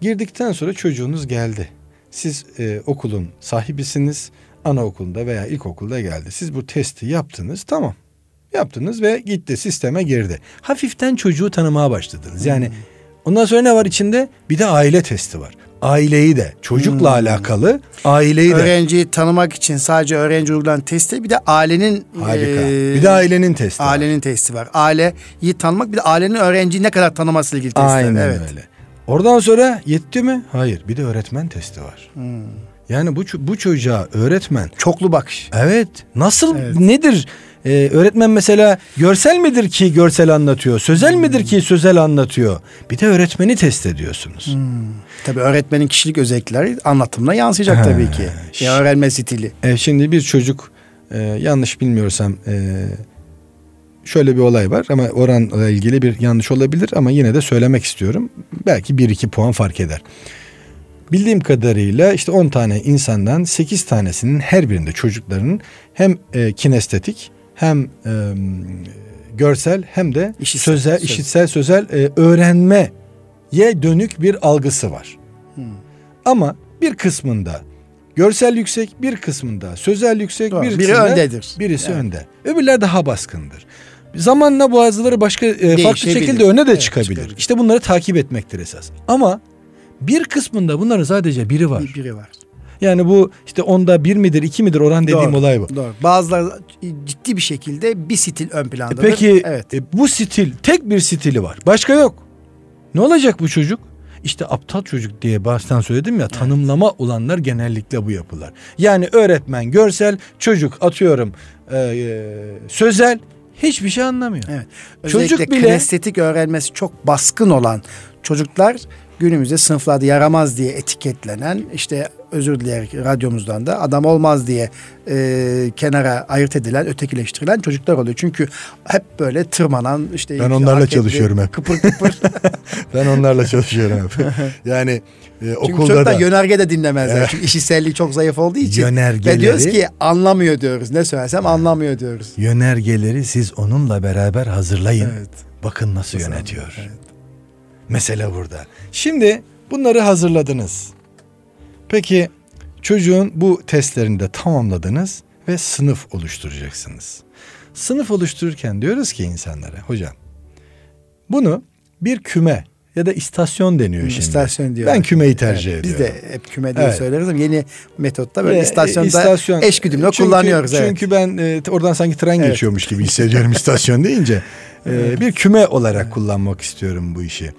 Girdikten sonra çocuğunuz geldi. Siz e, okulun sahibisiniz. Anaokulunda veya ilkokulda geldi. Siz bu testi yaptınız. Tamam. Yaptınız ve gitti sisteme girdi. Hafiften çocuğu tanımaya başladınız. Yani ondan sonra ne var içinde? Bir de aile testi var. Aileyi de çocukla alakalı aileyi de Öğrenciyi tanımak için sadece öğrenci uygulanan testi bir de ailenin harika. e, bir de ailenin testi. var. ailenin testi var. Aileyi tanımak bir de ailenin öğrenciyi ne kadar tanımasıyla ilgili testler. Aynen evet. öyle. Oradan sonra yetti mi? Hayır. Bir de öğretmen testi var. Yani bu bu çocuğa öğretmen Çoklu bakış. evet nasıl Evet. nedir? Ee, öğretmen mesela görsel midir ki görsel anlatıyor? Sözel midir ki sözel anlatıyor? Bir de öğretmeni test ediyorsunuz. Tabii öğretmenin kişilik özellikleri anlatımına yansıyacak Ha, tabii ki. Ya öğrenme stili. E, şimdi bir çocuk e, yanlış bilmiyorsam e, şöyle bir olay var ama oranla ilgili bir yanlış olabilir ama yine de söylemek istiyorum. Belki 1-2 puan fark eder. Bildiğim kadarıyla işte 10 tane insandan 8 tanesinin her birinde çocukların hem e, kinestetik hem e, görsel hem de İşitsel, sözel, işitsel sözel e, öğrenmeye dönük bir algısı var. Ama bir kısmında görsel yüksek, bir kısmında sözel yüksek, Doğru. bir Biri öndedir. Birisi Evet. önde. Öbürler daha baskındır. Zamanla bazıları başka e, farklı şekilde öne de Evet, çıkabilir. çıkabilir. İşte bunları takip etmektir esas. Ama bir kısmında bunların sadece biri var. Bir, biri var. Yani bu işte onda bir midir, iki midir oran dediğim Doğru, olay bu. Doğru. Bazıları ciddi bir şekilde bir stil ön plandadır. Peki evet. e, bu stil tek bir stili var. Başka yok. Ne olacak bu çocuk? İşte aptal çocuk diye baştan söyledim ya tanımlama olanlar genellikle bu yapılar. Yani öğretmen görsel, çocuk atıyorum e, e, sözel hiçbir şey anlamıyor. Evet. Özellikle Çocuk bile- kinestetik öğrenmesi çok baskın olan çocuklar günümüzde sınıflarda yaramaz diye etiketlenen işte özür dileyerek radyomuzdan da adam olmaz diye e, kenara ayırt edilen, ötekileştirilen çocuklar oluyor. Çünkü hep böyle tırmanan işte Ben onlarla hareketli, çalışıyorum hep. Kıpır kıpır. Ben onlarla çalışıyorum hep. yani e, Çünkü okulda çocuklar da yönerge de dinlemezler. Çünkü işitselliği çok zayıf olduğu için. Yönergeleri- Ve diyoruz ki anlamıyor diyoruz. Ne söylesem anlamıyor diyoruz. yönergeleri siz onunla beraber hazırlayın. Evet. Bakın nasıl Nasıl yönetiyor. Evet. Mesele burada. Şimdi bunları hazırladınız. Peki çocuğun bu testlerini de tamamladınız ve sınıf oluşturacaksınız. Sınıf oluştururken diyoruz ki insanlara hocam bunu bir küme ya da istasyon deniyor şimdi. İstasyon diyor. Ben kümeyi tercih Evet, ediyorum. Biz de hep küme diye Evet. söyleriz ama yeni metotta böyle istasyonda istasyon- eş güdümle Çünkü- kullanıyoruz. evet. Çünkü ben e, oradan sanki tren Evet. geçiyormuş gibi hissediyorum istasyon deyince. E, bir küme olarak kullanmak istiyorum bu işi.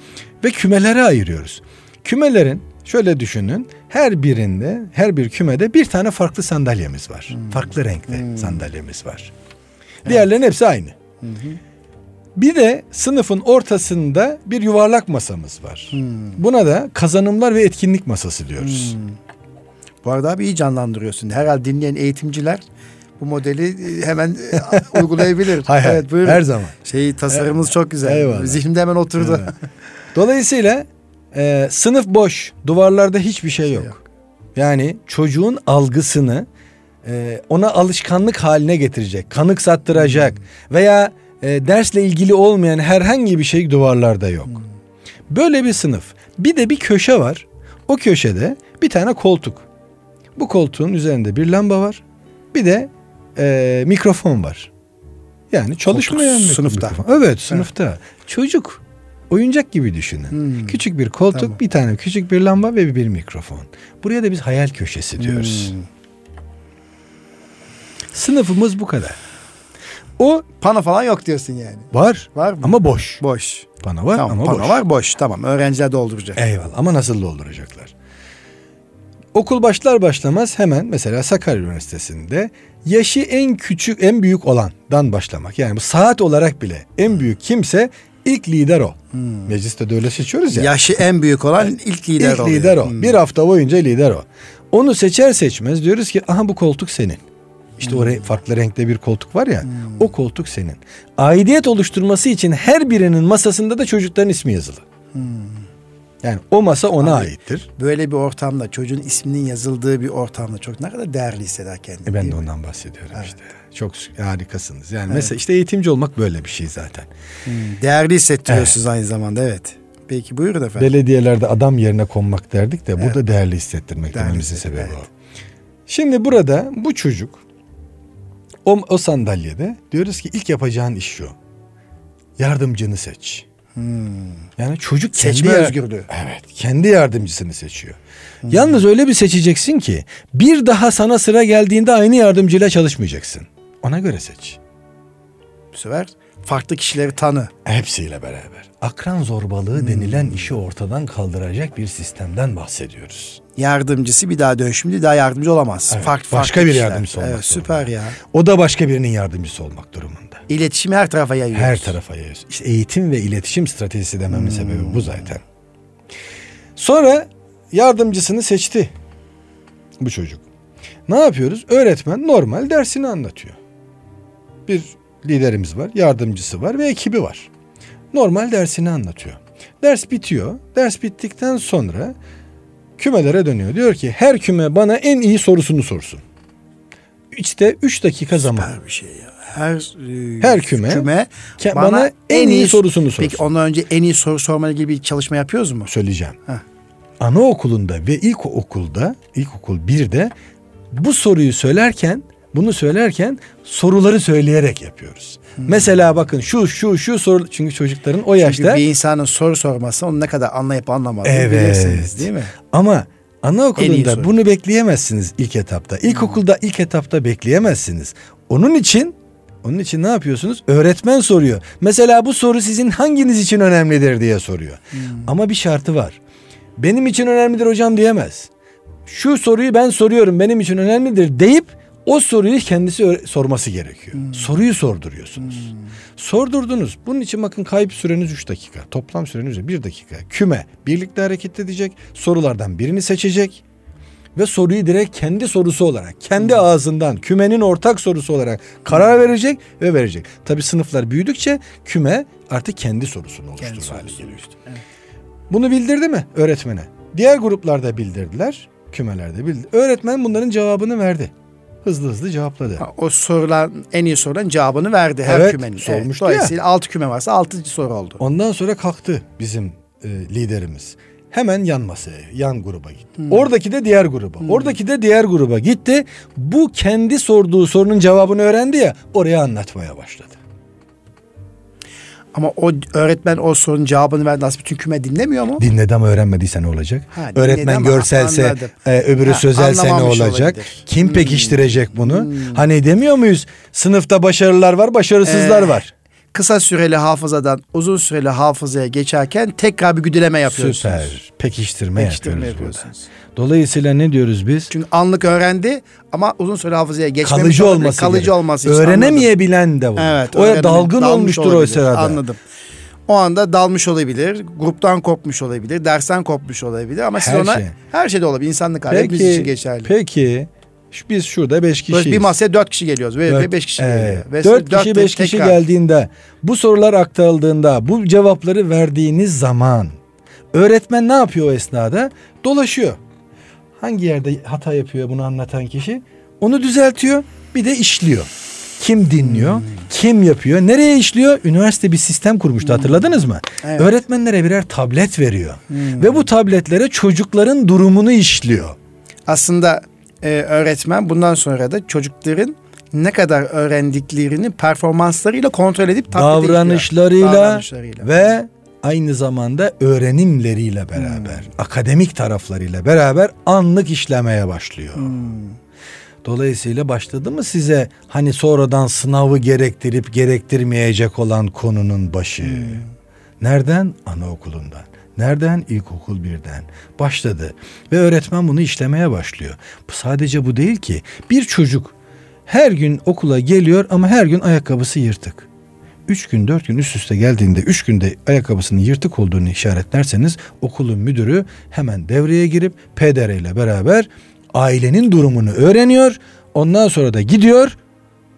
Ve kümelere ayırıyoruz. Kümelerin şöyle düşünün. Her birinde, her bir kümede bir tane farklı sandalyemiz var. Hmm. Farklı renkte sandalyemiz var. Diğerlerinin hepsi aynı. Bir de sınıfın ortasında bir yuvarlak masamız var. Hmm. Buna da kazanımlar ve etkinlik masası diyoruz. Bu arada abi iyi canlandırıyorsun. Herhalde dinleyen eğitimciler bu modeli e, hemen e, uygulayabilir. Hay hay, evet, buyurun. her zaman. Şey tasarımımız çok güzel. Eyvallah. Zihnimde hemen oturdu. Evet. Dolayısıyla e, sınıf boş, duvarlarda hiçbir şey yok. yok. Yani çocuğun algısını e, ona alışkanlık haline getirecek, kanıksattıracak veya e, dersle ilgili olmayan herhangi bir şey duvarlarda yok. Böyle bir sınıf. Bir de bir köşe var. O köşede bir tane koltuk. Bu koltuğun üzerinde bir lamba var. Bir de e, mikrofon var. Yani çalışmayan Koltuk sınıfta. mikrofon. Evet sınıfta. Çocuk oyuncak gibi düşünün. Hmm. Küçük bir koltuk, Tamam. bir tane küçük bir lamba ve bir mikrofon. Buraya da biz hayal köşesi diyoruz. Hmm. Sınıfımız bu kadar. O Pano falan yok diyorsun yani. var, Var mı? ama boş. Boş. Pano var tamam, ama pano boş. var boş. Tamam öğrenciler dolduracak. Eyvallah ama nasıl dolduracaklar? Okul başlar başlamaz hemen mesela Sakarya Üniversitesi'nde yaşı en küçük en büyük olandan başlamak. Yani bu saat olarak bile en büyük kimse ilk lider o. Mecliste de öyle seçiyoruz ya. Yaşı en büyük olan ilk lider ilk oluyor. lider o. Hmm. Bir hafta boyunca lider o. Onu seçer seçmez diyoruz ki aha bu koltuk senin. İşte Hmm. oraya farklı renkte bir koltuk var ya o koltuk senin. Aidiyet oluşturması için her birinin masasında da çocukların ismi yazılı. Hmm. Yani o masa ona aittir. Böyle bir ortamda çocuğun isminin yazıldığı bir ortamda çok ne kadar değerli hisseder kendini. E ben de ondan bahsediyorum işte. Çok harikasınız. Yani mesela işte eğitimci olmak böyle bir şey zaten. Hmm, Değerli hissettiriyorsunuz aynı zamanda evet. Peki buyurun efendim. Belediyelerde adam yerine konmak derdik de burada değerli hissettirmek Değerli dememizin sebebi evet. o. Şimdi burada bu çocuk o, o sandalyede diyoruz ki ilk yapacağın iş şu. Yardımcını seç. Yani çocuk kendi Hmm. Seçme yar- özgürlüğü. Evet, kendi yardımcısını seçiyor. Yalnız öyle bir seçeceksin ki bir daha sana sıra geldiğinde aynı yardımcıyla çalışmayacaksın. Ona göre seç. Bu sefer farklı kişileri tanı. Hepsiyle beraber. Akran zorbalığı denilen işi ortadan kaldıracak bir sistemden bahsediyoruz. Yardımcısı bir daha dön şimdi daha yardımcı olamaz. Evet, Farklı, başka farklı bir kişiler. yardımcısı olmak Evet, süper ya. O da başka birinin yardımcısı olmak durumunda. İletişimi her tarafa yayıyoruz. Her tarafa yayıyoruz. İşte eğitim ve iletişim stratejisi dememin sebebi bu zaten. Sonra yardımcısını seçti bu çocuk. Ne yapıyoruz? Öğretmen normal dersini anlatıyor. Bir liderimiz var, yardımcısı var ve ekibi var. Normal dersini anlatıyor. Ders bitiyor. Ders bittikten sonra kümelere dönüyor. Diyor ki her küme bana en iyi sorusunu sorsun. İşte 3 dakika zaman. Süper bir şey ya. Her, e, Her küme ke- bana en iyi sorusunu sorsun. Peki ondan önce en iyi soru sormayla ilgili bir çalışma yapıyoruz mu? söyleyeceğim. Heh. Anaokulunda ve ilkokulda, ilkokul 1'de bu soruyu söylerken, bunu söylerken soruları söyleyerek yapıyoruz. Mesela bakın şu şu şu soru çünkü çocukların o yaşta Çünkü bir insanın soru sorması onu ne kadar anlayıp anlamadığını Evet. bilirsiniz değil mi? ama anaokulunda bunu bekleyemezsiniz ilk etapta. İlkokulda ilk etapta bekleyemezsiniz. Onun için onun için ne yapıyorsunuz? Öğretmen soruyor. Mesela bu soru sizin hanginiz için önemlidir diye soruyor. Ama bir şartı var. Benim için önemlidir hocam diyemez. Şu soruyu ben soruyorum benim için önemlidir deyip o soruyu kendisi sorması gerekiyor. Soruyu sorduruyorsunuz. Sordurdunuz. Bunun için bakın kayıp süreniz 3 dakika. Toplam süreniz 1 dakika. Küme birlikte hareket edecek. Sorulardan birini seçecek. Ve soruyu direkt kendi sorusu olarak, kendi ağzından, kümenin ortak sorusu olarak karar verecek ve verecek. Tabi sınıflar büyüdükçe küme artık kendi sorusunu oluşturur hale geliyor. evet. Bunu bildirdi mi öğretmene? Diğer gruplarda bildirdiler, kümelerde bildi. Öğretmen bunların cevabını verdi. Hızlı hızlı cevapladı. Ha, O sorulan en iyi soruların cevabını verdi her Evet, kümenin. sormuştu Dolayısıyla altı küme varsa altıncı soru oldu. Ondan sonra kalktı bizim e, liderimiz. Hemen yan masaya, yan gruba gitti. Oradaki de diğer gruba. Oradaki de diğer gruba gitti. Bu kendi sorduğu sorunun cevabını öğrendi ya, oraya anlatmaya başladı. Ama o öğretmen o sorunun cevabını verdi. Aslında bütün küme dinlemiyor mu? Dinledi ama öğrenmediyse ne olacak? Ha, Öğretmen görselse, anladım. e, öbürü Ha, sözelse ne olacak? olabilir. Kim Hmm. pekiştirecek bunu? Hani demiyor muyuz? Sınıfta başarılılar var, başarısızlar Ee, var. Kısa süreli hafızadan uzun süreli hafızaya geçerken tekrar bir güdüleme yapıyorsunuz. Süper. Pekiştirme, Pekiştirme yapıyoruz yapıyorsunuz. Dolayısıyla ne diyoruz biz? Çünkü anlık öğrendi ama uzun süreli hafızaya geçmemiş kalıcı olabilir. olması kalıcı gerek. olması için anladım. Öğrenemeyebilen de var. Evet. o ya dalgın olmuştur o olabilir. sırada. Anladım. O anda dalmış olabilir, gruptan kopmuş olabilir, dersten kopmuş olabilir ama siz Her ona şey. her şeyde olabilir. İnsanlık hali hepimiz için geçerli. peki biz şurada beş kişiyiz. Bir masaya dört kişi geliyoruz ve Dört- beş kişi Evet. geliyor. Ve Dört kişi beş kişi tekrar. geldiğinde bu sorular aktarıldığında bu cevapları verdiğiniz zaman öğretmen ne yapıyor o esnada? Dolaşıyor. Hangi yerde hata yapıyor bunu anlatan kişi? Onu düzeltiyor bir de işliyor. Kim dinliyor? Hmm. Kim yapıyor? Nereye işliyor? Üniversite bir sistem kurmuştu hatırladınız mı? Evet. Öğretmenlere birer tablet veriyor. Hmm. Ve bu tabletlere çocukların durumunu işliyor. Aslında e, öğretmen bundan sonra da çocukların ne kadar öğrendiklerini performanslarıyla kontrol edip taklit davranışlarıyla, davranışlarıyla ve aynı zamanda öğrenimleriyle beraber, hmm. akademik taraflarıyla beraber anlık işlemeye başlıyor. Hmm. Dolayısıyla başladı mı size hani sonradan sınavı gerektirip gerektirmeyecek olan konunun başı? Hmm. Nereden? Anaokulundan. Nereden? İlkokul birden. Başladı ve öğretmen bunu işlemeye başlıyor. Sadece bu değil ki. Bir çocuk her gün okula geliyor ama her gün ayakkabısı yırtık. Üç gün dört gün üst üste geldiğinde üç günde ayakkabısının yırtık olduğunu işaretlerseniz okulun müdürü hemen devreye girip PDR ile beraber ailenin durumunu öğreniyor. Ondan sonra da gidiyor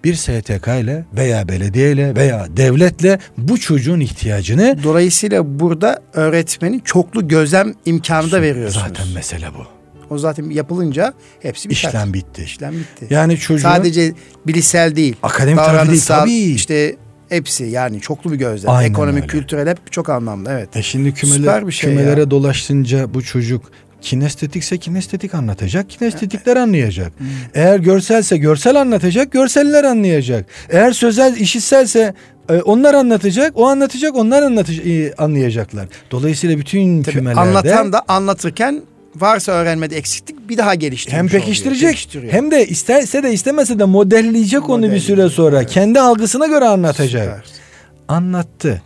bir STK ile veya belediye ile veya devletle bu çocuğun ihtiyacını Dolayısıyla burada öğretmenin çoklu gözlem imkanı da veriyorsunuz. Zaten mesele bu. O zaten yapılınca hepsi biter. İşlem bitti. İşlem bitti. Yani çocuğun sadece bilişsel değil. Akademik tarafı değil tabii. İşte hepsi yani çoklu bir gözlem. Aynen Ekonomik, öyle. kültürel hep çok anlamda evet. E şimdi kümeler, bir şey kümelere ya. dolaşınca bu çocuk kinestetikse kinestetik anlatacak, kinestetikler anlayacak. Hmm. Eğer görselse görsel anlatacak, görseller anlayacak. Eğer sözel işitselse e, onlar anlatacak, o anlatacak, onlar anlatacak, e, anlayacaklar. Dolayısıyla bütün Tabii kümelerde anlatan da anlatırken varsa öğrenmede eksiklik bir daha geliştirmiş Hem pekiştirecek hem de isterse de istemese de modelleyecek onu bir süre sonra. Evet. Kendi algısına göre anlatacak. Süper. Anlattı.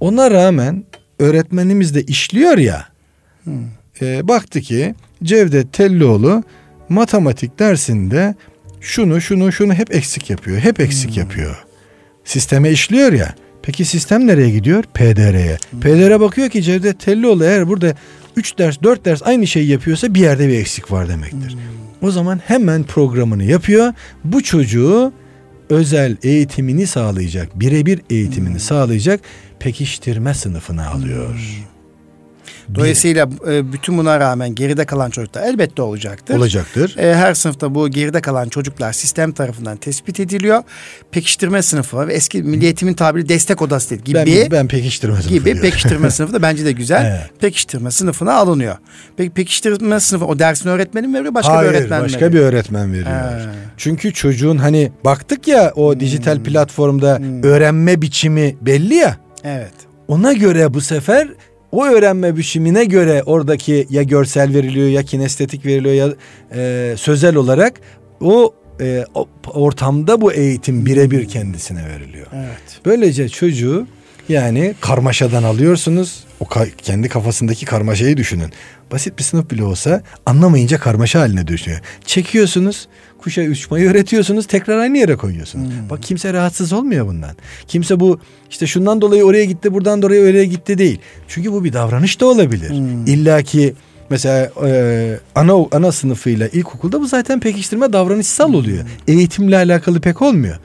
Ona rağmen öğretmenimiz de işliyor ya. Hmm e, baktı ki Cevdet Tellioğlu matematik dersinde şunu şunu şunu hep eksik yapıyor. Hep eksik hmm. yapıyor. Sisteme işliyor ya. Peki sistem nereye gidiyor? PDR'ye. Hmm. PDR bakıyor ki Cevdet Tellioğlu eğer burada 3 ders 4 ders aynı şeyi yapıyorsa bir yerde bir eksik var demektir. Hmm. O zaman hemen programını yapıyor. Bu çocuğu özel eğitimini sağlayacak, birebir eğitimini hmm. sağlayacak pekiştirme sınıfına alıyor. Hmm. Dolayısıyla e, bütün buna rağmen geride kalan çocuklar elbette olacaktır. Olacaktır. E, her sınıfta bu geride kalan çocuklar sistem tarafından tespit ediliyor. Pekiştirme sınıfı var ve eski Milli Eğitim'in tabiri destek odası gibi. Ben, ben pekiştirme sınıfı Gibi diyorum. pekiştirme sınıfı da bence de güzel. Evet. Pekiştirme sınıfına alınıyor. Peki pekiştirme sınıfı o dersin öğretmeni mi veriyor başka Hayır, bir öğretmen başka mi bir öğretmen veriyor. He. Çünkü çocuğun hani baktık ya o hmm. dijital platformda hmm. öğrenme biçimi belli ya. Evet. Ona göre bu sefer o öğrenme biçimine göre oradaki ya görsel veriliyor ya kinestetik veriliyor ya e, sözel olarak o e, ortamda bu eğitim birebir kendisine veriliyor. Evet. Böylece çocuğu yani karmaşadan alıyorsunuz. O ka- kendi kafasındaki karmaşayı düşünün. Basit bir sınıf bile olsa anlamayınca karmaşa haline düşüyor. Çekiyorsunuz, kuşa uçmayı öğretiyorsunuz, tekrar aynı yere koyuyorsunuz. Hmm. Bak kimse rahatsız olmuyor bundan. Kimse bu işte şundan dolayı oraya gitti, buradan dolayı oraya gitti değil. Çünkü bu bir davranış da olabilir. Hmm. İlla ki mesela e, ana ana sınıfıyla ilkokulda bu zaten pekiştirme davranışsal oluyor. Hmm. Eğitimle alakalı pek olmuyor.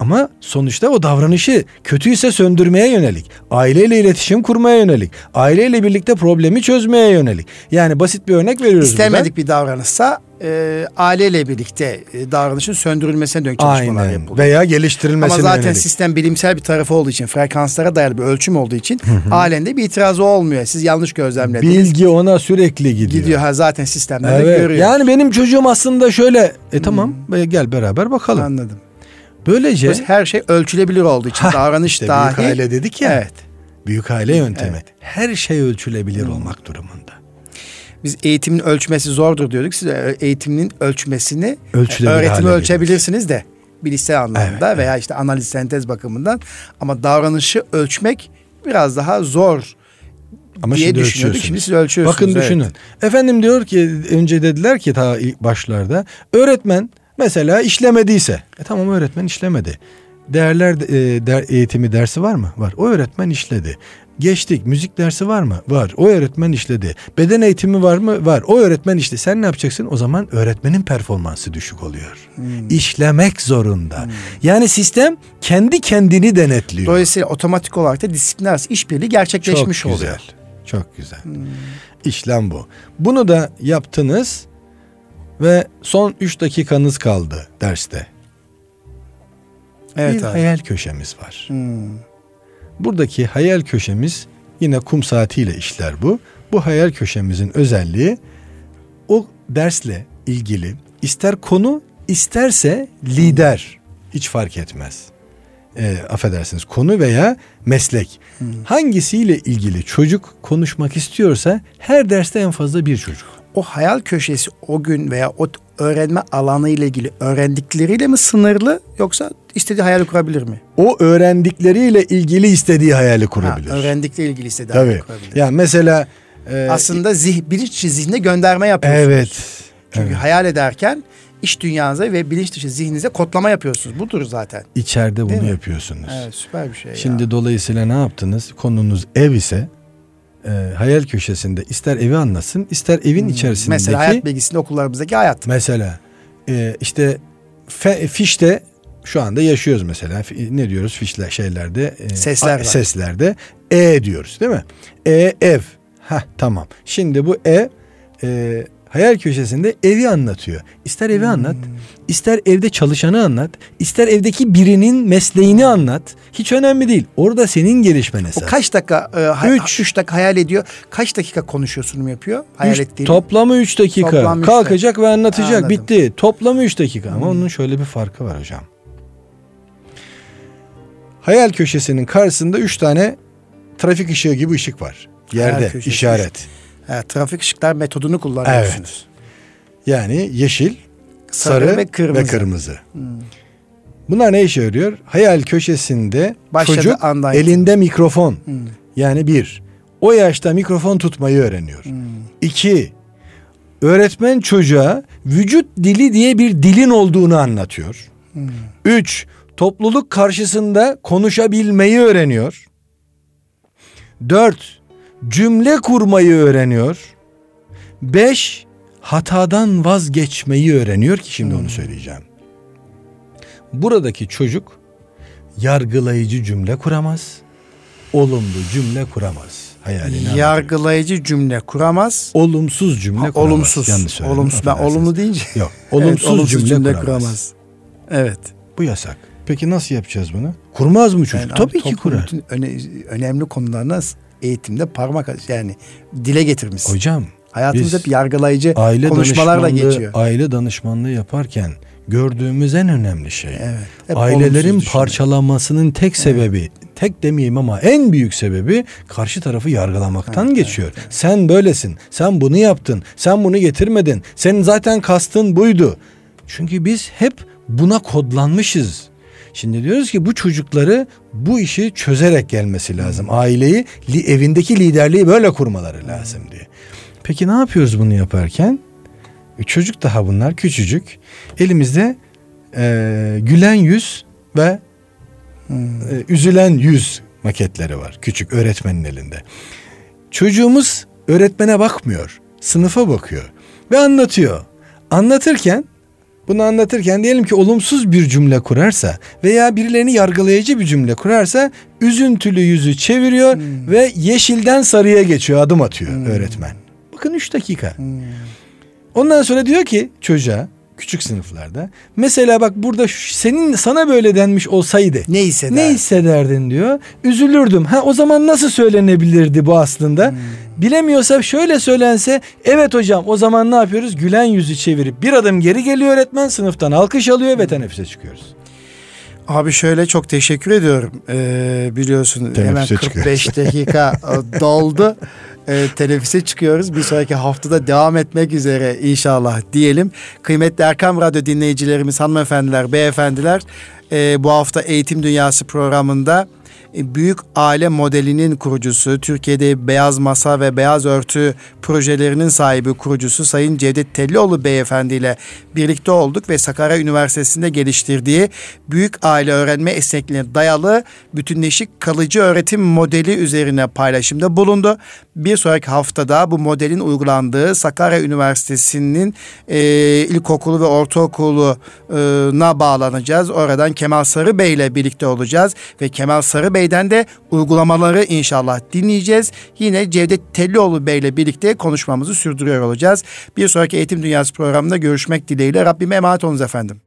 Ama sonuçta o davranışı kötüyse söndürmeye yönelik, aileyle iletişim kurmaya yönelik, aileyle birlikte problemi çözmeye yönelik. Yani basit bir örnek veriyoruz İstemedik bir davranışsa e, aileyle birlikte e, davranışın söndürülmesine dönük çalışmalar Aynen. yapılıyor. Veya geliştirilmesine Ama zaten yönelik. sistem bilimsel bir tarafı olduğu için, frekanslara dayalı bir ölçüm olduğu için hı ailende bir itirazı olmuyor. Siz yanlış gözlemlediniz. Bilgi ona sürekli gidiyor. Gidiyor ha zaten sistemden evet. görüyor. Yani benim çocuğum aslında şöyle, e tamam hmm. gel beraber bakalım. Anladım. Böylece her şey ölçülebilir olduğu için davranış işte dahi. Büyük aile dedik ya. Evet. Büyük aile yöntemi. Evet. Her şey ölçülebilir hmm. olmak durumunda. Biz eğitimin ölçmesi zordur diyorduk. Siz eğitimin ölçmesini öğretimi ölçebilirsiniz de bilişsel anlamda evet, veya evet. işte analiz sentez bakımından ama davranışı ölçmek biraz daha zor ama diye şimdi düşünüyorduk. Şimdi siz ölçüyorsunuz. Bakın düşünün. Evet. Efendim diyor ki önce dediler ki ta başlarda öğretmen Mesela işlemediyse. E tamam öğretmen işlemedi. Değerler e, der, eğitimi dersi var mı? Var. O öğretmen işledi. Geçtik. Müzik dersi var mı? Var. O öğretmen işledi. Beden eğitimi var mı? Var. O öğretmen işte. Sen ne yapacaksın? O zaman öğretmenin performansı düşük oluyor. Hmm. İşlemek zorunda. Hmm. Yani sistem kendi kendini denetliyor. Dolayısıyla otomatik olarak da disiplin arası işbirliği gerçekleşmiş Çok güzel. oluyor. Çok güzel. Hmm. İşlem bu. Bunu da yaptınız. Ve son 3 dakikanız kaldı derste. Evet bir abi. hayal köşemiz var. Hmm. Buradaki hayal köşemiz yine kum saatiyle işler bu. Bu hayal köşemizin özelliği o dersle ilgili ister konu isterse lider hiç fark etmez. E, affedersiniz konu veya meslek. Hmm. Hangisiyle ilgili çocuk konuşmak istiyorsa her derste en fazla bir çocuk. O hayal köşesi o gün veya o öğrenme alanı ile ilgili öğrendikleriyle mi sınırlı yoksa istediği hayali kurabilir mi? O öğrendikleriyle ilgili istediği hayali kurabilir. Ha, öğrendikleriyle ilgili istediği Tabii. hayali kurabilir. Ya mesela e, aslında zih, bilinç dışı zihne gönderme yapıyorsunuz. Evet. Çünkü evet. hayal ederken iç dünyanıza ve bilinç dışı zihninize kodlama yapıyorsunuz. Budur zaten. İçeride bunu yapıyorsunuz. Evet süper bir şey Şimdi ya. dolayısıyla ne yaptınız? Konunuz ev ise e, hayal köşesinde ister evi anlasın ister evin hmm. içerisindeki. Mesela hayat bilgisinde okullarımızdaki hayat. Mesela e, işte fe, fişte şu anda yaşıyoruz mesela. Ne diyoruz fişler şeylerde? E, Sesler Seslerde e diyoruz değil mi? E ev. Ha tamam. Şimdi bu e, e hayal köşesinde evi anlatıyor. İster evi hmm. anlat, ister evde çalışanı anlat, ister evdeki birinin mesleğini anlat. Hiç önemli değil. Orada senin gelişmen esas. O kaç dakika? E, üç. üç dakika hayal ediyor. Kaç dakika konuşuyor sunum yapıyor? Hayal üç, ettiğini. Toplamı üç dakika. Toplam Kalkacak üç ve anlatacak. Anladım. Bitti. Toplamı üç dakika. Ama hmm. onun şöyle bir farkı var hocam. Hayal köşesinin karşısında üç tane trafik ışığı gibi ışık var. Yerde işaret. E, trafik ışıklar metodunu kullanıyorsunuz. Evet. Yani yeşil, sarı, sarı ve kırmızı. Ve kırmızı. Hmm. Bunlar ne işe yarıyor? Hayal köşesinde Başladı çocuk andan elinde mikrofon. Hmm. Yani bir, o yaşta mikrofon tutmayı öğreniyor. Hmm. İki, öğretmen çocuğa vücut dili diye bir dilin olduğunu anlatıyor. Hmm. Üç, topluluk karşısında konuşabilmeyi öğreniyor. Dört, cümle kurmayı öğreniyor. Beş, hatadan vazgeçmeyi öğreniyor ki şimdi hmm. onu söyleyeceğim. Buradaki çocuk yargılayıcı cümle kuramaz, olumlu cümle kuramaz. Hayalini yargılayıcı anladım. cümle kuramaz. Olumsuz cümle ha, kuramaz. Olumsuz. Yanlış olumsuz. Ben olumlu deyince. Yok. Olumsuz, evet, olumsuz cümle, cümle kuramaz. kuramaz. Evet. Bu yasak. Peki nasıl yapacağız bunu? Kurmaz mı çocuk? Yani Tabii ki kurar. Bütün öne, önemli konularına eğitimde parmak yani dile getirmiş. Hocam hayatımız hep yargılayıcı aile konuşmalarla geçiyor. Aile danışmanlığı yaparken gördüğümüz en önemli şey. Evet, ailelerin parçalanmasının tek sebebi, evet. tek demeyeyim ama en büyük sebebi karşı tarafı yargılamaktan evet, geçiyor. Evet, evet. Sen böylesin, sen bunu yaptın, sen bunu getirmedin, senin zaten kastın buydu. Çünkü biz hep buna kodlanmışız. Şimdi diyoruz ki bu çocukları bu işi çözerek gelmesi lazım. Aileyi, evindeki liderliği böyle kurmaları lazım diye. Peki ne yapıyoruz bunu yaparken? E, çocuk daha bunlar küçücük. Elimizde e, gülen yüz ve e, üzülen yüz maketleri var. Küçük öğretmenin elinde. Çocuğumuz öğretmene bakmıyor. Sınıfa bakıyor ve anlatıyor. Anlatırken bunu anlatırken diyelim ki olumsuz bir cümle kurarsa veya birilerini yargılayıcı bir cümle kurarsa üzüntülü yüzü çeviriyor hmm. ve yeşilden sarıya geçiyor adım atıyor hmm. öğretmen. Bakın üç dakika. Hmm. Ondan sonra diyor ki çocuğa küçük sınıflarda mesela bak burada senin sana böyle denmiş olsaydı ne hissederdin? Ne hissederdin diyor. Üzülürdüm. Ha o zaman nasıl söylenebilirdi bu aslında? Hmm. Bilemiyorsa şöyle söylense evet hocam o zaman ne yapıyoruz? Gülen yüzü çevirip bir adım geri geliyor öğretmen sınıftan alkış alıyor ve teneffüse çıkıyoruz. Abi şöyle çok teşekkür ediyorum. Ee, biliyorsun Teneffüse hemen 45 çıkıyoruz. dakika doldu. Ee, teneffüse çıkıyoruz. Bir sonraki haftada devam etmek üzere inşallah diyelim. Kıymetli Erkam Radyo dinleyicilerimiz, hanımefendiler, beyefendiler e, bu hafta Eğitim Dünyası programında e, büyük aile modelinin kurucusu, Türkiye'de beyaz masa ve beyaz örtü projelerinin sahibi kurucusu Sayın Cevdet Tellioğlu Beyefendi ile birlikte olduk ve Sakarya Üniversitesi'nde geliştirdiği büyük aile öğrenme esnekliğine dayalı bütünleşik kalıcı öğretim modeli üzerine paylaşımda bulundu. Bir sonraki haftada bu modelin uygulandığı Sakarya Üniversitesi'nin e, ilkokulu ve ortaokuluna bağlanacağız. Oradan Kemal Sarı Bey ile birlikte olacağız ve Kemal Sarı Bey Bey'den de uygulamaları inşallah dinleyeceğiz. Yine Cevdet Tellioğlu Bey ile birlikte konuşmamızı sürdürüyor olacağız. Bir sonraki Eğitim Dünyası programında görüşmek dileğiyle. Rabbime emanet olunuz efendim.